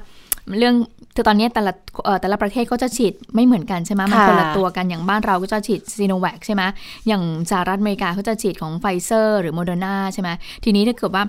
เรื่อง คือตอนนี้แต่ละเอ่อแต่ละประเทศก็จะฉีดไม่เหมือนกันใช่ไหมมันค่ะคนละตัวกันอย่างบ้านเราก็จะฉีดซีโนแวคใช่ไหมอย่างสหรัฐอเมริกาเขาจะฉีดของไฟเซอร์ หรือโมเดอร์นาใช่ไหมทีนี้ถ้าเกิดว่า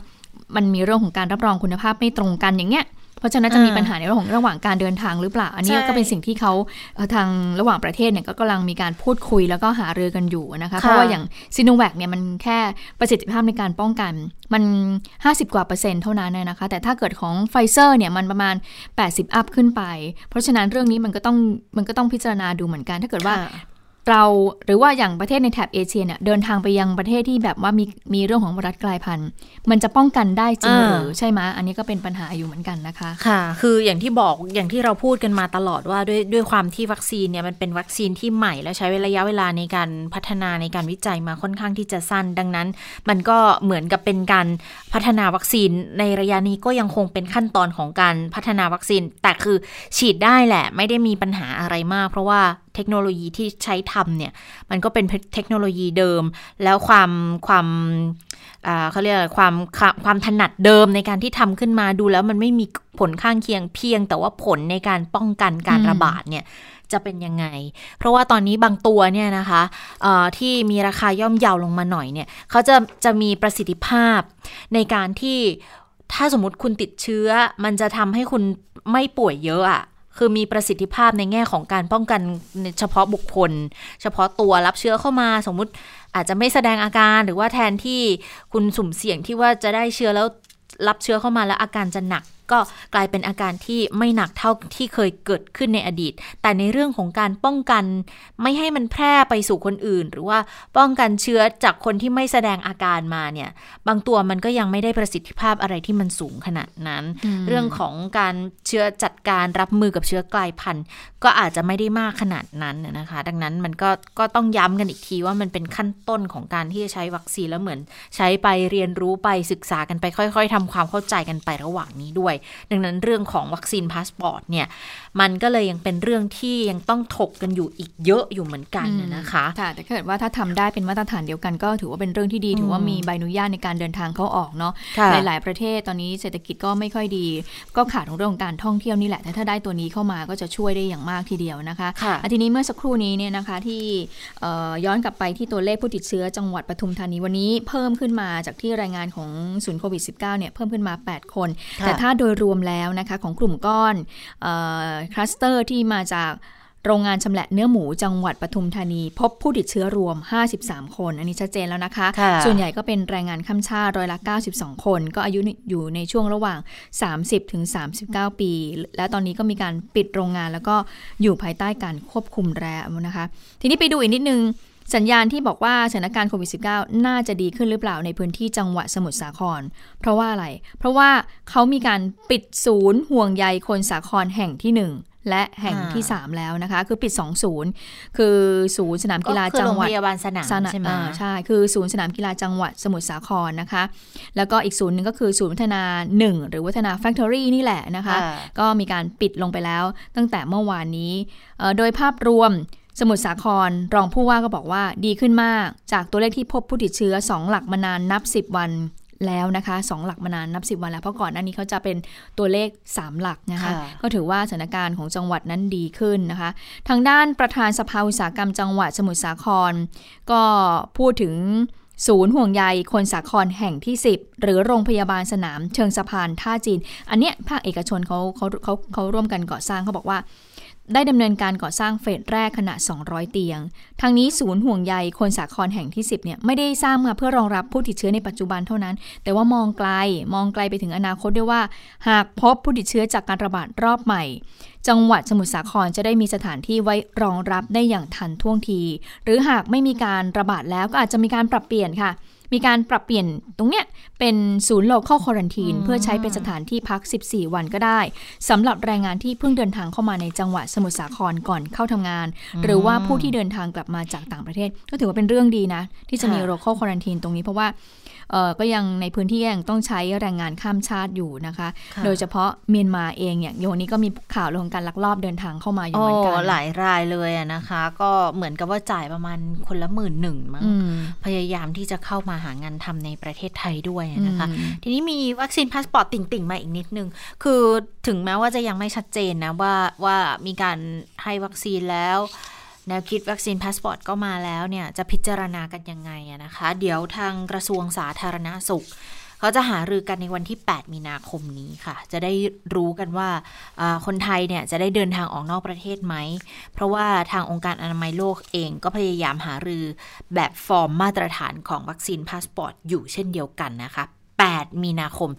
มันมีเรื่องของการรับรองคุณภาพไม่ตรงกันอย่างเงี้ย เพราะฉะนั้นจะมีอ่าปัญหาในเรื่องของระหว่างการเดินทางหรือเปล่า อันนี้ใช่ก็เป็นสิ่งที่เขาเอ่อทางระหว่างประเทศเนี่ยก็กำลังมีการพูดคุยแล้วก็หารือกันอยู่นะคะ เพราะว่าอย่างซีโนแวคเนี่ยมันแค่ประสิทธิภาพในการป้องกันมัน 50 กว่าเปอร์เซ็นต์เท่านั้นนะคะ แต่ถ้าเกิดของไฟเซอร์เนี่ยมันประมาณ 80 up ขึ้นไป เพราะฉะนั้นเรื่องนี้มันก็ต้องมันก็ต้องพิจารณาดูเหมือนกัน ถ้าเกิดว่าค่ะ เราหรือว่าอย่างประเทศในแถบเอเชียเนี่ยเดินทางไปยังประเทศที่แบบว่ามีมีเรื่องของไวรัสกลายพันธุ์ มันจะป้องกันได้จริงอ่าหรือใช่ไหมอันนี้ก็เป็นปัญหาอยู่เหมือนกันนะคะ ค่ะ คืออย่างที่บอกอย่างที่เราพูดกันมาตลอดว่าด้วยด้วยความที่วัคซีนเนี่ยมันเป็นวัคซีนที่ใหม่แล้วใช้ระยะเวลาในการพัฒนาในการวิจัยมาค่อนข้างที่จะสั้น ดังนั้น มันก็เหมือนกับเป็นการพัฒนาวัคซีนในระยะนี้ก็ยังคงเป็นขั้นตอนของการพัฒนาวัคซีน แต่คือฉีดได้แหละไม่ได้มีปัญหาอะไรมาก เพราะว่า เทคโนโลยีที่ใช้ทำเนี่ย มันก็เป็นเทคโนโลยีเดิม แล้วความความเขาเรียกอะไรความความความถนัดเดิมในการที่ทำขึ้นมาดูแล้วมันไม่มีผลข้างเคียงเพียง แต่ว่าผลในการป้องกันการระบาดเนี่ยจะเป็นยังไง เพราะว่าตอนนี้บางตัวเนี่ยนะคะที่มีราคาย่อมเยาวลงมาหน่อยเนี่ยเขาจะจะมีประสิทธิภาพในการที่ถ้าสมมติคุณติดเชื้อ มันจะทำให้คุณไม่ป่วยเยอะอะ คือมีประสิทธิภาพในแง่ของการป้องกันเฉพาะบุคคล เฉพาะตัวรับเชื้อเข้ามา สมมุติอาจจะไม่แสดงอาการหรือว่าแทนที่คุณสุ่มเสี่ยงที่ว่าจะได้เชื้อแล้วรับเชื้อเข้ามาแล้วอาการจะหนัก ก็กลายเป็นอาการที่ไม่หนักเท่าที่เคยเกิดขึ้นในอดีต แต่ในเรื่องของการป้องกัน ไม่ให้มันแพร่ไปสู่คนอื่น หรือว่าป้องกันเชื้อจากคนที่ไม่แสดงอาการมาเนี่ย บางตัวมันก็ยังไม่ได้ประสิทธิภาพอะไรที่มันสูงขนาดนั้น เรื่องของการเชื้อจัดการรับมือกับเชื้อกลายพันธุ์ ก็อาจจะไม่ได้มากขนาดนั้นน่ะนะคะ ดังนั้นมันก็ก็ต้องย้ำกันอีกทีว่ามันเป็นขั้นต้นของการที่จะใช้วัคซีนแล้วเหมือน ใช้ไปเรียนรู้ไปศึกษากันไปค่อย ๆทำความเข้าใจกันไประหว่างนี้ด้วยดังนั้นเรื่องของวัคซีนพาสปอร์ตเนี่ย มันก็เลยยังเป็นเรื่องที่ยังต้องถกกันอยู่อีกเยอะอยู่เหมือนกันน่ะนะคะค่ะแต่ถ้าเกิดว่าถ้าทำได้เป็นมาตรฐานเดียวกันก็ถือว่าเป็นเรื่องที่ดี ถือว่ามีใบอนุญาตในการเดินทางเข้าออกเนาะค่ะหลาย ๆ ประเทศตอนนี้เศรษฐกิจก็ไม่ค่อยดี ก็ขาดของเรื่องของการท่องเที่ยวนี่แหละแต่ถ้าได้ตัวนี้เข้ามาก็จะช่วยได้อย่างมากทีเดียวนะคะค่ะอะทีนี้เมื่อสักครู่นี้เนี่ยนะคะที่เอ่อย้อนกลับไปที่ตัวเลขผู้ติดเชื้อจังหวัดปทุมธานีวันนี้เพิ่มขึ้นมาจากที่รายงานของศูนย์โควิด -19 เนี่ยเพิ่มขึ้นมา 8 คนค่ะแต่ถ้าโดยรวมแล้วนะคะของกลุ่มก้อนคลัสเตอร์ที่มาจากโรงงานชำแหละเนื้อหมูจังหวัดปทุมธานี พบผู้ติดเชื้อรวม 53 คน อันนี้ชัดเจนแล้วนะคะค่ะส่วนใหญ่ก็เป็นแรงงานข้ามชาติร้อยละ 92 คน ก็อายุอยู่ในช่วงระหว่าง 30ถึง39 ปี และตอนนี้ก็มีการปิดโรงงานแล้วก็อยู่ภายใต้การควบคุมแล้วนะคะ ทีนี้ไปดูอีกนิดนึง สัญญาณที่บอกว่าสถานการณ์โควิด -19 น่าจะดีขึ้นหรือเปล่าในพื้นที่จังหวัดสมุทรสาคร เพราะว่าอะไร เพราะว่าเขามีการปิดศูนย์ห่วงใยคนสาครแห่งที่ 1และแห่งที่ 3 แล้วนะคะ คือปิด 2 ศูนย์ คือศูนย์สนามกีฬาก็คือจังโรงหวัดพยาบาลสนามสนามใช่ไหมอ่าใช่ คือศูนย์สนามกีฬาจังหวัดสมุทรสาครนะคะ แล้วก็อีกศูนย์หนึ่งก็คือศูนย์พัฒนา 1 หรือวัฒนาแฟคทอรี่นี่แหละนะคะค่ะก็มีการปิดลงไปแล้วตั้งแต่เมื่อวานนี้เอ่อโดยภาพรวม สมุทรสาครรองผู้ว่าก็บอกว่าดีขึ้นมาก จากตัวเลขที่พบผู้ติดเชื้อ 2 หลักมานานนับ 10 วันแล้วนะคะ2หลักมานานนับ 10 วันแล้ว เพราะก่อนหน้านี้เขาจะเป็นตัวเลข 3 หลักนะคะค่ะก็ถือว่าสถานการณ์ของจังหวัดนั้นดีขึ้นนะคะ ทางด้านประธานสภาอุตสาหกรรมจังหวัดสมุทรสาคร ก็พูดถึงศูนย์ห่วงใยคนสาครแห่งที่ 10 หรือโรงพยาบาลสนามเชิงสะพานท่าจีน อันเนี้ยภาคเอกชนเขาเขาเขาเขาร่วมกันก่อสร้างเขาบอกว่า ได้ดำเนินการก่อสร้างเฟสแรกขนาด 200 เตียง ทางนี้ศูนย์ห่วงใยคนสาครแห่งที่ 10 เนี่ยไม่ได้สร้างมาเพื่อรองรับผู้ติดเชื้อในปัจจุบันเท่านั้น แต่ว่ามองไกล มองไกลไปถึงอนาคตด้วยว่า หากพบผู้ติดเชื้อจากการระบาดรอบใหม่ จังหวัดสมุทรสาครจะได้มีสถานที่ไว้รองรับได้อย่างทันท่วงที หรือหากไม่มีการระบาดแล้วก็อาจจะมีการปรับเปลี่ยนค่ะ มีการปรับเปลี่ยนตรงเนี้ยเป็นศูนย์ local quarantine เพื่อใช้เป็นสถานที่พัก 14 วันก็ได้สำหรับแรงงานที่เพิ่งเดินทางเข้ามาในจังหวัดสมุทรสาครก่อนเข้าทำงาน หรือว่าผู้ที่เดินทางกลับมาจากต่างประเทศ ก็ถือว่าเป็นเรื่องดีนะ ที่จะมีค่ะ local quarantine ตรงนี้เพราะว่าเออก็ยังในพื้นที่ยังต้องใช้แรงงานข้ามชาติอยู่นะคะค่ะโดยเฉพาะเมียนมาเองเนี่ยโซนนี้ก็มีข่าวเรื่องของการลักลอบเดินทางเข้ามาอยู่โอ้เหมือนกันหลายรายเลยอะนะคะ ก็เหมือนกับว่าจ่ายประมาณคนละหมื่นหนึ่งมั้งอืมพยายามที่จะเข้ามาหางานทำในประเทศไทยด้วยนะคะอืมทีนี้มีวัคซีนพาสปอร์ตติ่งๆ มาอีกนิดนึง คือถึงแม้ว่าจะยังไม่ชัดเจนนะว่าว่ามีการให้วัคซีนแล้วแนวคิดวัคซีนพาสปอร์ตก็มาแล้วเนี่ยจะพิจารณากันยังไงอะนะคะ เดี๋ยวทางกระทรวงสาธารณสุข เขาจะหารือกันในวันที่ 8 มีนาคมนี้ค่ะ จะได้รู้กันว่าอ่าคนไทยเนี่ยจะได้เดินทางออกนอกประเทศไหม เพราะว่าทางองค์การอนามัยโลกเองก็พยายามหารือแบบฟอร์มมาตรฐานของวัคซีนพาสปอร์ตอยู่เช่นเดียวกันนะคะ 8 มีนาคม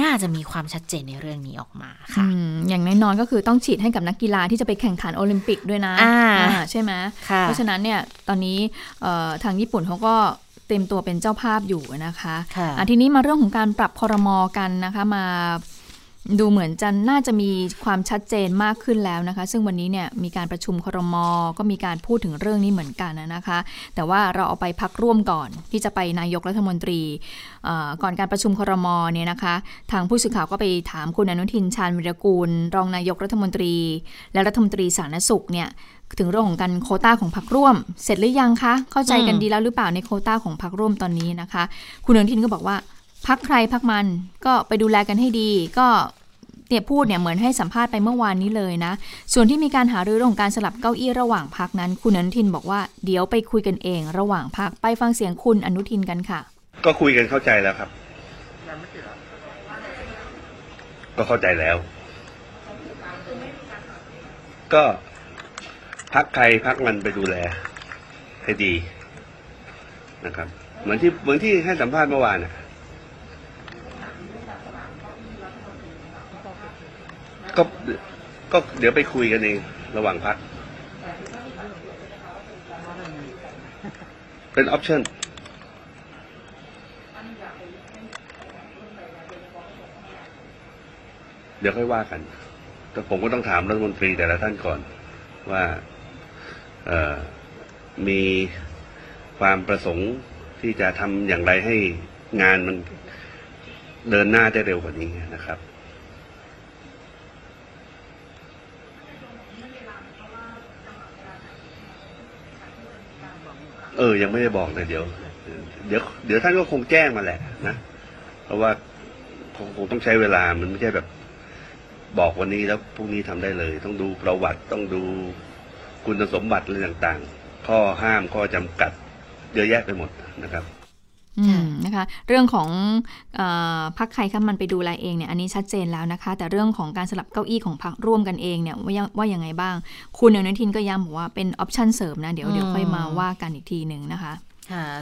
น่าจะมีความชัดเจนในเรื่องนี้ออกมาค่ะอืมอย่างน้อยๆก็คือต้องฉีดให้กับนักกีฬาที่จะไปแข่งขันโอลิมปิกด้วยนะอ่าอ่าใช่ไหมค่ะเพราะฉะนั้นเนี่ยตอนนี้เอ่อทางญี่ปุ่นเขาก็ เต็มตัวเป็นเจ้าภาพอยู่นะคะค่ะอะทีนี้มาเรื่องของการปรับคอรมอกันนะคะมาดูเหมือนจะน่าจะมีความชัดเจนมากขึ้นแล้วนะคะ ซึ่งวันนี้เนี่ยมีการประชุมคอรมอก็มีการพูดถึงเรื่องนี้เหมือนกันนะคะ แต่ว่าเราเอาไปพักร่วมก่อนที่จะไปนายกรัฐมนตรีเอ่อก่อนการประชุมคอรมอเนี่ยนะคะ ทางผู้สื่อข่าวก็ไปถามคุณอนุทินชาญวิรกูล รองนายกรัฐมนตรี และรัฐมนตรีสาธารณสุขเนี่ย ถึงเรื่องของการโควต้าของพรรคร่วม เสร็จหรือยังคะ เข้าใจกันอืมดีแล้วหรือเปล่าในโควต้าของพรรคร่วมตอนนี้นะคะ คุณอนุทินก็บอกว่าพักใครพักมันก็ไปดูแลกันให้ดี ก็เนี่ยพูดเนี่ยเหมือนให้สัมภาษณ์ไปเมื่อวานนี้เลยนะ ส่วนที่มีการหารือเรื่องของการสลับเก้าอี้ระหว่างพักนั้น คุณอนุทินบอกว่าเดี๋ยวไปคุยกันเองระหว่างพักไปฟังเสียงคุณอนุทินกันค่ะ ก็คุยกันเข้าใจแล้วครับ ก็เข้าใจแล้ว ก็ พักใครพักมันไปดูแล ให้ดีนะครับ เหมือนที่เหมือนที่ให้สัมภาษณ์เมื่อวานน่ะก็ก็เดี๋ยวไปคุยกันเองระหว่างพัก เป็นออปชั่นเดี๋ยวค่อยว่ากัน แต่ผมก็ต้องถามรัฐมนตรีแต่ละท่านก่อนว่า มีความประสงค์ที่จะทำอย่างไรให้งานมันเดินหน้าได้เร็วกว่านี้นะครับเออ ยังไม่ได้บอกเลยเดี๋ยว เดี๋ยว เดี๋ยวท่านก็คงแจ้งมาแหละนะ เพราะว่าคงคงต้องใช้เวลา มันไม่ใช่แบบ บอกวันนี้แล้วพรุ่งนี้ทำได้เลย ต้องดูประวัติ ต้องดู คุณสมบัติอะไรต่างๆ ข้อห้ามข้อจำกัดเยอะแยะไปหมดนะครับอืมนะคะเรื่องของอพักใครคะมันไปดูแลเองเนี่ยอันนี้ชัดเจนแล้วนะคะ แต่เรื่องของการสลับเก้าอี้ของพักร่วมกันเองเนี่ยว่ายังว่ายังไงบ้าง คุณอนุทินก็ย้ำบอกว่าเป็นออปชันเสริมนะเดี๋ยวเดี๋ยวค่อยมาว่ากันอีกทีหนึ่งนะคะ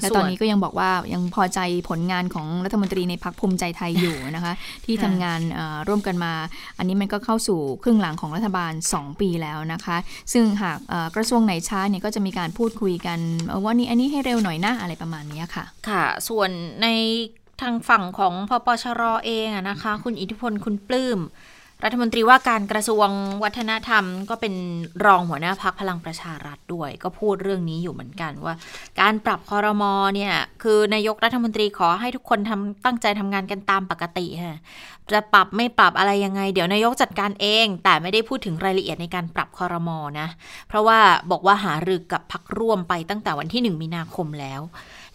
และส่ตวอนนี้ก็ยังบอกว่ายังพอใจผลงานของรัฐมนตรีในพักภูมิใจไทยอยู่นะคะ ที่ค่ะทำงานเอ่อร่วมกันมา อันนี้มันก็เข้าสู่ครึ่งหลังของรัฐบาล 2 ปีแล้วนะคะ ซึ่งหากเอ่อกระทรวงไหนช้าเนี่ยก็จะมีการพูดคุยกันเอ่อว่านี่อันนี้ให้เร็วหน่อยนะอะไรประมาณนี้ค่ะ ค่ะ ส่วนในทางฝั่งของพปชรเองอะนะคะ คุณอิทธิพลคุณปลื้ม รัฐมนตรีว่าการกระทรวงวัฒนธรรม ก็เป็นรองหัวหน้าพักพลังประชารัฐด้วย ก็พูดเรื่องนี้อยู่เหมือนกันว่า การปรับคอรมอเนี่ย คือนายกรัฐมนตรีขอให้ทุกคนทำตั้งใจทำงานกันตามปกติค่ะจะปรับไม่ปรับอะไรยังไง เดี๋ยวนายกจัดการเอง แต่ไม่ได้พูดถึงรายละเอียดในการปรับคอรมอนะ เพราะว่าบอกว่าหารือกับพักร่วมไปตั้งแต่วันที่ 1 มีนาคมแล้ว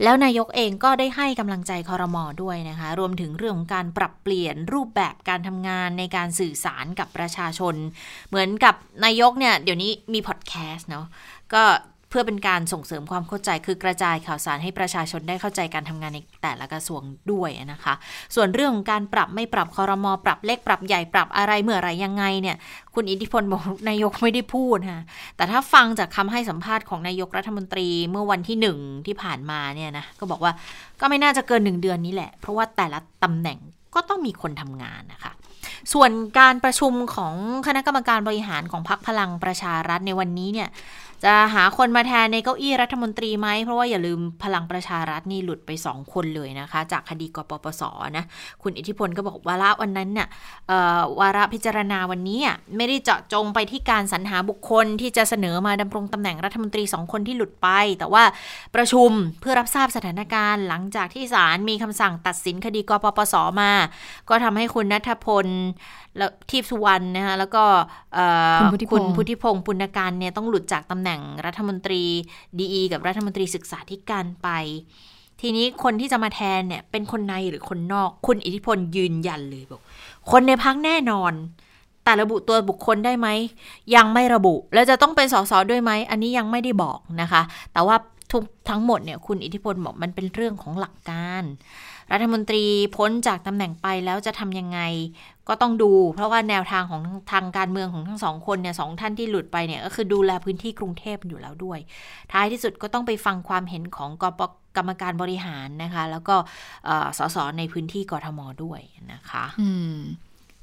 แล้วนายกเองก็ได้ให้กำลังใจคอรมอด้วยนะคะ รวมถึงเรื่องของการปรับเปลี่ยนรูปแบบการทำงานในการสื่อสารกับประชาชน เหมือนกับนายกเนี่ย เดี๋ยวนี้มีพอดแคสต์เนาะก็ พื่อเป็นการส่งเสริมความเข้าใจคือกระจายข่าวสารให้ประชาชนได้เข้าใจการทำงานในแต่ละกระทรวงด้วยนะคะ ส่วนเรื่องของการปรับไม่ปรับคอรมอปรับเล็กปรับใหญ่ปรับอะไรเมื่อไหรยังไงเนี่ยคุณอิทธิพลบอกนายกไม่ได้พูดค่ะแต่ถ้าฟังจากคำให้สัมภาษณ์ของนายกรัฐมนตรีเมื่อวันที่หนึ่งที่ผ่านมาเนี่ยนะก็บอกว่าก็ไม่น่าจะเกินหนึ่งเดือนนี้แหละ เพราะว่าแต่ละตำแหน่งก็ต้องมีคนทำงานนะคะ ส่วนการประชุมของคณะกรรมการบริหารของพรรคพลังประชารัฐในวันนี้เนี่ย จะหาคนมาแทนในเก้าอี้รัฐมนตรีไหม เพราะว่าอย่าลืมพลังประชารัฐนี่หลุดไปสองคนเลยนะคะ จากคดีกปปสนะ คุณอิทธิพลก็บอกวาละวันนั้นเนี่ยวาระพิจารณาวันนี้อะไม่ได้เจาะจงไปที่การสรรหาบุคคลที่จะเสนอมาดำรงตำแหน่งรัฐมนตรีสองคนที่หลุดไป แต่ว่าประชุมเพื่อรับทราบสถานการณ์หลังจากที่ศาลมีคำสั่งตัดสินคดีกปปสมา ก็ทำให้คุณนัทพล แล้วทีพสุวรรณนะคะแล้วก็เอ่อคุณพุทธิพงษ์คุณพุทธิพงศ์ปุณการเนี่ยต้องหลุดจากตำแหน่งรัฐมนตรีดีกับรัฐมนตรีศึกษาธิการไป ทีนี้คนที่จะมาแทนเนี่ยเป็นคนในหรือคนนอก คุณอิทธิพลยืนยันเลยบอกคนในพักแน่นอน แต่ระบุตัวบุคคลได้ไหม ยังไม่ระบุ แล้วจะต้องเป็นสสด้วยไหม อันนี้ยังไม่ได้บอกนะคะ แต่ว่าทุกทั้งหมดเนี่ยคุณอิทธิพลบอกมันเป็นเรื่องของหลักการ รัฐมนตรีพ้นจากตำแหน่งไปแล้วจะทำยังไง ก็ต้องดู เพราะว่าแนวทางของทางการเมืองของทั้งสองคนเนี่ยสองท่านที่หลุดไปเนี่ยก็คือดูแลพื้นที่กรุงเทพอยู่แล้วด้วย ท้ายที่สุดก็ต้องไปฟังความเห็นของกปกรรมการบริหารนะคะ แล้วก็สสในพื้นที่กทมด้วยนะคะ อืม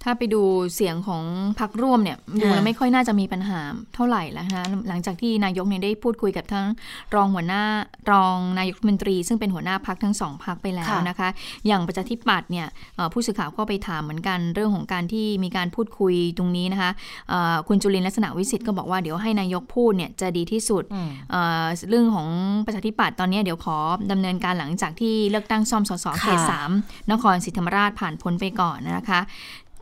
ถ้าไปดูเสียงของพรรคร่วมเนี่ยดูแล้วค่ะไม่ค่อยน่าจะมีปัญหาเท่าไหร่แล้วนะคะหลังจากที่นายกเนี่ยได้พูดคุยกับทั้งรองหัวหน้ารองนายกรัฐมนตรี ซึ่งเป็นหัวหน้าพักทั้งสองพักไปแล้วค่ะนะคะ อย่างประชาธิปัตย์เนี่ยเอ่อผู้สื่อข่าวก็ไปถามเหมือนกันเรื่องของการที่มีการพูดคุยตรงนี้นะคะเอ่อคุณจุลินทร์ลักษณะวิสิทธิ์ก็บอกว่าเดี๋ยวให้นายกพูดเนี่ยจะดีที่สุดอืมเอ่อเรื่องของประชาธิปัตย์ตอนนี้เดี๋ยวขอดำเนินการหลังจากที่เลือกตั้งซ่อมสสเขตค่ะสามนครศรีธรรมราชผ่านพ้นไปก่อนนะคะ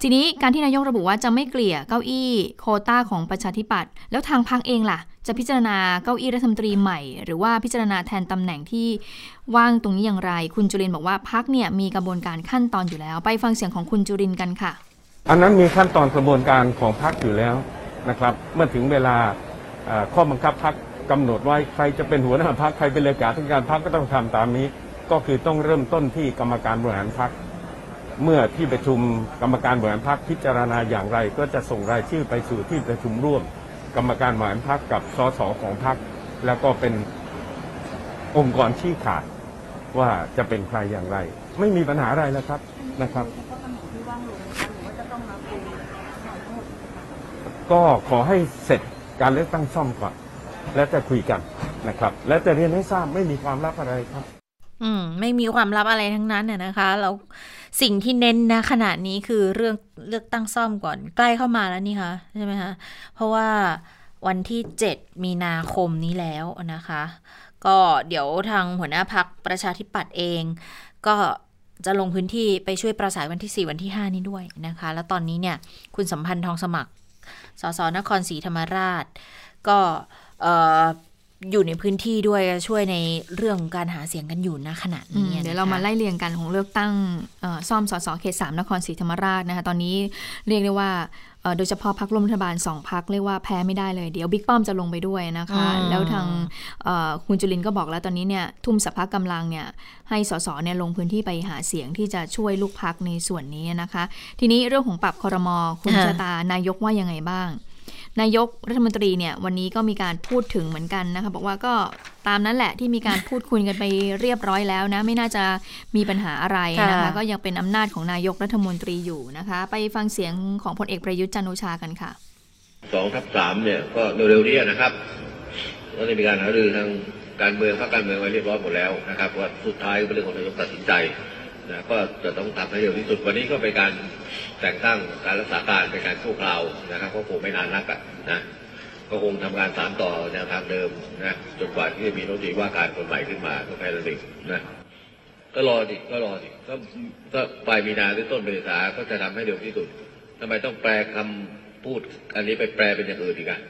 ทีนี้การที่นายกระบุว่าจะไม่เกลี่ยเก้าอี้โคต้าของประชาธิปัตย์แล้วทางพรรคเองล่ะ จะพิจารณาเก้าอี้รัฐมนตรีใหม่ หรือว่าพิจารณาแทนตำแหน่งที่ว่างตรงนี้อย่างไร คุณจุรินบอกว่าพรรคเนี่ยมีกระบวนการขั้นตอนอยู่แล้ว ไปฟังเสียงของคุณจุรินกันค่ะ อันนั้นมีขั้นตอนกระบวนการของพรรคอยู่แล้วนะครับ เมื่อถึงเวลาข้อบังคับพรรคกำหนดไว้ใครจะเป็นหัวหน้าพรรคใครเป็นเลขาธิการพรรคก็ต้องทำตามนี้ ก็คือต้องเริ่มต้นที่กรรมการบริหารพรรค เมื่อที่ประชุมกรรมการบริหารพรรคพิจารณาอย่างไร ก็จะส่งรายชื่อไปสู่ที่ประชุมร่วม กรรมการบริหารพรรคกับสสของพรรคแล้วก็เป็นองค์กรชี้ขาดว่าจะเป็นใครอย่างไร ไม่มีปัญหาอะไรแล้วครับนะครับ ก็ขอให้เสร็จการเลือกตั้งซ่อมก่อนแล้วจะคุยกันนะครับ แล้วจะเรียนให้ทราบไม่มีความลับอะไรครับ อืม ไม่มีความลับอะไรทั้งนั้นน่ะนะคะแล้ว สิ่งที่เน้นนะขณะนี้คือเรื่องเลือกตั้งซ่อมก่อนใกล้เข้ามาแล้วนี่คะใช่ไหมคะเพราะว่าวันที่ 7 มีนาคมนี้แล้วนะคะ ก็เดี๋ยวทางหัวหน้าพักประชาธิปัตย์เอง ก็จะลงพื้นที่ไปช่วยประสานวันที่ 4 วันที่ 5 นี้ด้วยนะคะ แล้วตอนนี้เนี่ยคุณสัมพันธ์ทองสมัครสสนครศรีธรรมราช ก็เอ่ออยู่ในพื้นที่ด้วยช่วยในเรื่องของการหาเสียงกันอยู่นะขณะอืนี้มนะคะเดี๋ยวเรามาไล่เรียงกันของเลือกตั้งเอ่อซ่อมสสเขตสามนครศรีธรรมราชนะคะตอนนี้เรียกได้ว่าเอ่อโดยเฉพาะพักร่วมรัฐบาลสองพักเรียกว่าแพ้ไม่ได้เลยเดี๋ยวบิ๊กป้อมจะลงไปด้วยนะคะอืมแล้วทางเอ่อคุณจุลินก็บอกแล้วตอนนี้เนี่ยทุ่มสภากำลังเนี่ยให้สสเนี่ยลงพื้นที่ไปหาเสียงที่จะช่วยลูกพักในส่วนนี้นะคะ ทีนี้เรื่องของปรับคอรมอคุณค่ะชะตานายกว่ายังไงบ้าง นายกรัฐมนตรีเนี่ยวันนี้ก็มีการพูดถึงเหมือนกันนะคะบอกว่าก็ตามนั้นแหละที่มีการพูดคุยกันไปเรียบร้อยแล้วนะ ไม่น่าจะมีปัญหาอะไรนะคะคะก็ยังเป็นอำนาจของนายกรัฐมนตรีอยู่นะคะ ไปฟังเสียงของพลเอกประยุทธ์จันโอชากันค่ะสองทับสามเนี่ยก็เร็วๆนี้นะครับก็ได้มีการหารือทางการเมืองภาคการเมืองไว้เรียบร้อยหมดแล้วนะครับว่าสุดท้ายก็เป็นเรื่องของนายกตัดสินใจนะก็จะต้องทำให้เร็วที่สุดวันนี้ก็เป็นการ แต่งตั้งการรักษาการเป็นการชั่วคราวนะครับก็คงไม่นานนักอะนะก็คงทำงานสานต่อแนวทางเดิมนะจนกว่าที่จะมีรัฐมนตรีว่าการคนใหม่ขึ้นมาก็แค่นั้นเองนะก็รอดิก็รอดิก็ก็ปลายมีนาหรือต้นเมษาก็จะทำให้เร็วที่สุดทำไมต้องแปลคำพูดอันนี้ไปแปลเป็นอย่างอื่นอีกอะ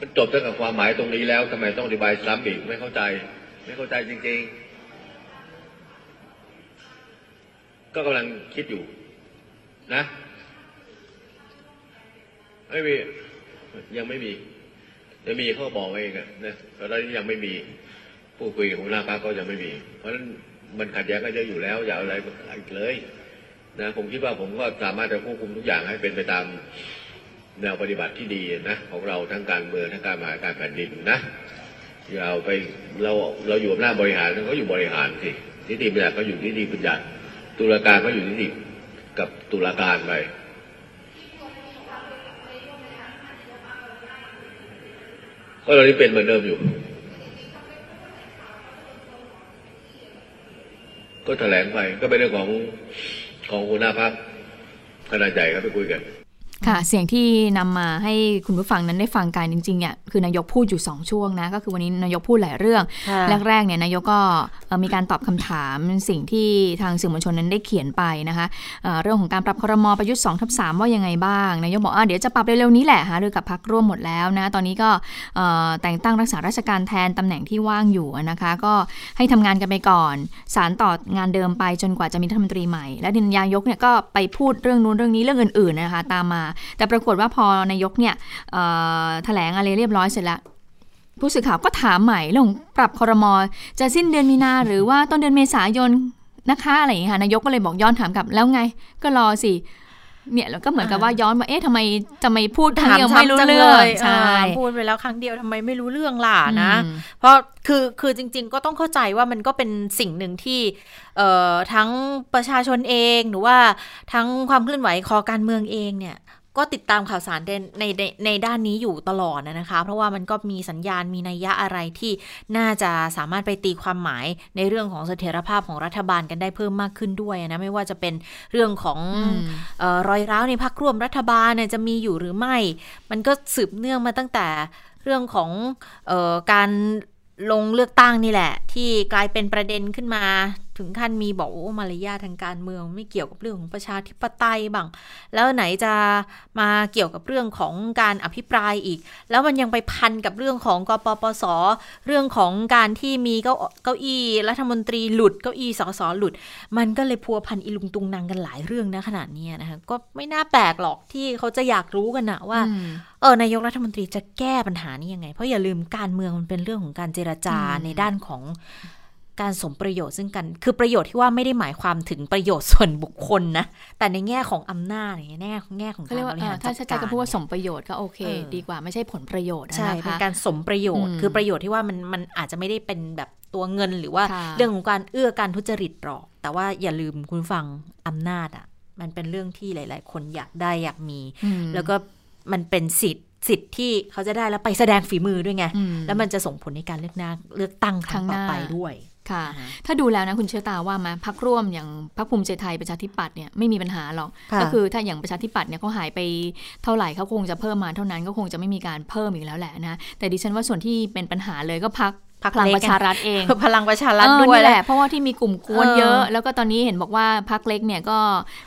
มันจบตั้งแต่ความหมายตรงนี้แล้วทำไมต้องอธิบายซ้ำอีกไม่เข้าใจ ไม่เข้าใจจริง ๆ ก็กำลังคิดอยู่นะ ไม่มียังไม่มีจะมีเขาบอกเองอะนะตอนนี้ยังไม่มีผู้คุยหัวหน้าพรรคก็ยังไม่มี เพราะฉะนั้นมันขัดแย้งกันเยอะอยู่แล้วอย่าอะไรอีกเลยนะผมคิดว่าผมก็สามารถจะควบคุมทุกอย่างให้เป็นไปตามแนวปฏิบัติที่ดีนะของเราทั้งการเมืองทั้งการบริหาการแผ่นดินนะอย่าเอาไปเราเราอยู่อำนาจบริหารก็อยู่บริหารสินิติบัญญัติก็อยู่นิติบัญญัติตุลาการก็อยู่นิติกับตุลาการไป ก็ตอนนี้เป็นเหมือนเดิมอยู่ ก็แถลงไปก็เป็นเรื่องของของหัวหน้าพักขนาดใหญ่ครับไปคุยกัน ค่ะเสียงที่นำมาให้คุณผู้ฟังนั้นได้ฟังกันจริงๆเนี่ยคือนายกพูดอยู่ 2 ช่วงนะก็คือวันนี้นายกพูดหลายเรื่องค่ะแรกๆเนี่ยนายกก็เอ่อมีการตอบคำถามสิ่งที่ทางสื่อมวลชนนั้นได้เขียนไปนะคะเอ่อเรื่องของการปรับครมประยุทธ์2ทับ3ว่ายังไงบ้าง นายกบอกอะเดี๋ยวจะปรับเร็วๆนี้แหละหารือกับพักร่วมหมดแล้วนะตอนนี้ก็เอ่อแต่งตั้งรักษาราชการแทนตำแหน่งที่ว่างอยู่นะคะก็ให้ทำงานกันไปก่อน สารต่องานเดิมไปจนกว่าจะมีรัฐมนตรีใหม่ และนายกเนี่ยก็ไปพูดเรื่องนู้นเรื่องนี้เรื่องอื่นๆนะคะตามมาแต่ปรากฏว่าพอนายกเนี่ยแถลงอะไรเรียบร้อยเสร็จแล้วผู้สื่อข่าวก็ถามใหม่เรื่องปรับคอรมอจะสิ้นเดือนมีนาหรือว่าต้นเดือนเมษายนนะคะอะไรอย่างเงี้ยค่ะนายกก็เลยบอกย้อนถามกลับแล้วไง ก็รอสิ เนี่ยแล้วก็เหมือนกับว่าย้อนว่าเอ๊ะทำไมจะไม่พูดครั้งเดียวไม่รู้ถาเรื่องซ้ำจัลยใช่เออพูดไปแล้วครั้งเดียวทำไมไม่รู้เรื่องล่ะนะอืมเพราะคือคือจริง ๆ ก็ต้องเข้าใจว่ามันก็เป็นสิ่งหนึ่งที่เอ่อทั้งประชาชนเองหรือว่าทั้งความเคลื่อนไหวคอการเมืองเองเนี่ย ก็ติดตามข่าวสารในในในด้านนี้อยู่ตลอดนะคะ เพราะว่ามันก็มีสัญญาณมีนัยยะอะไรที่น่าจะสามารถไปตีความหมายในเรื่องของเสถียรภาพของรัฐบาลกันได้เพิ่มมากขึ้นด้วยนะไม่ว่าจะเป็นเรื่องของออรอยร้าวในพักร่วมรัฐบาลเนี่ยจะมีอยู่หรือไม่ มันก็สืบเนื่องมาตั้งแต่เรื่องของออการลงเลือกตั้งนี่แหละ ที่กลายเป็นประเด็นขึ้นมา ถึงขั้นมีบอกโอ้มารยาททางการเมือง ไม่เกี่ยวกับเรื่องของประชาธิปไตยบ้างแล้วไหนจะมาเกี่ยวกับเรื่องของการอภิปรายอีก แล้วมันยังไปพันกับเรื่องของกปปส เรื่องของการที่มีเก้าเก้าอี้รัฐมนตรีหลุดเก้าอี้สสหลุด มันก็เลยพัวพันอีลุงตุงนางกันหลายเรื่องนะขนาดเนี้ยนะคะก็ไม่น่าแปลกหรอกที่เขาจะอยากรู้กันนะว่าอืมเออนายกรัฐมนตรีจะแก้ปัญหานี้ยังไง เพราะอย่าลืมการเมืองมันเป็นเรื่องของการเจรจาอืมในด้านของ การสมประโยชน์ซึ่งกัน คือประโยชน์ที่ว่าไม่ได้หมายความถึงประโยชน์ส่วนบุคคลนะ แต่ในแง่ของอำนาจในแง่แง่ของเขาการเรียกบว่าริเอ่หาอรถ้าจัดใช้การคำพูดว่าสมประโยชน์ก็โอเคเออดีกว่าไม่ใช่ผลประโยชน์ใช่นะเป็นคะการสมประโยชน์อืมคือประโยชน์ที่ว่ามันมันอาจจะไม่ได้เป็นแบบตัวเงินหรือว่าค่ะเรื่องของการเอื้อการทุจริตหรอก แต่ว่าอย่าลืมคุณฟังอำนาจอะ มันเป็นเรื่องที่หลาย ๆ คนอยากได้อยากมีอืมแล้วก็มันเป็นสิทธิ์สิทธิ์ที่เขาจะได้แล้วไปแสดงฝีมือด้วยไงอืมแล้วมันจะส่งผลในการเลือกตั้งเลือกตั้งครั้งครั้ต่องหน้าไปด้วย ค่ะอ่าฮะถ้าดูแล้วนะคุณเชื่อตาว่ามาพักร่วมอย่างพรรคภูมิใจไทยประชาธิปัตย์เนี่ยไม่มีปัญหาหรอกค่ะก็คือถ้าอย่างประชาธิปัตย์เนี่ยเขาหายไปเท่าไหร่เขาคงจะเพิ่มมาเท่านั้นก็คงจะไม่มีการเพิ่มอีกแล้วแหละนะ แต่ดิฉันว่าส่วนที่เป็นปัญหาเลยก็พัก พรรคพลังเล็กประชารัฐเองพลังประชารัฐเออด้วยนี่แหแหละละเพราะว่าที่มีกลุ่มกวนเออเยอะ แล้วก็ตอนนี้เห็นบอกว่าพักเล็กเนี่ยก็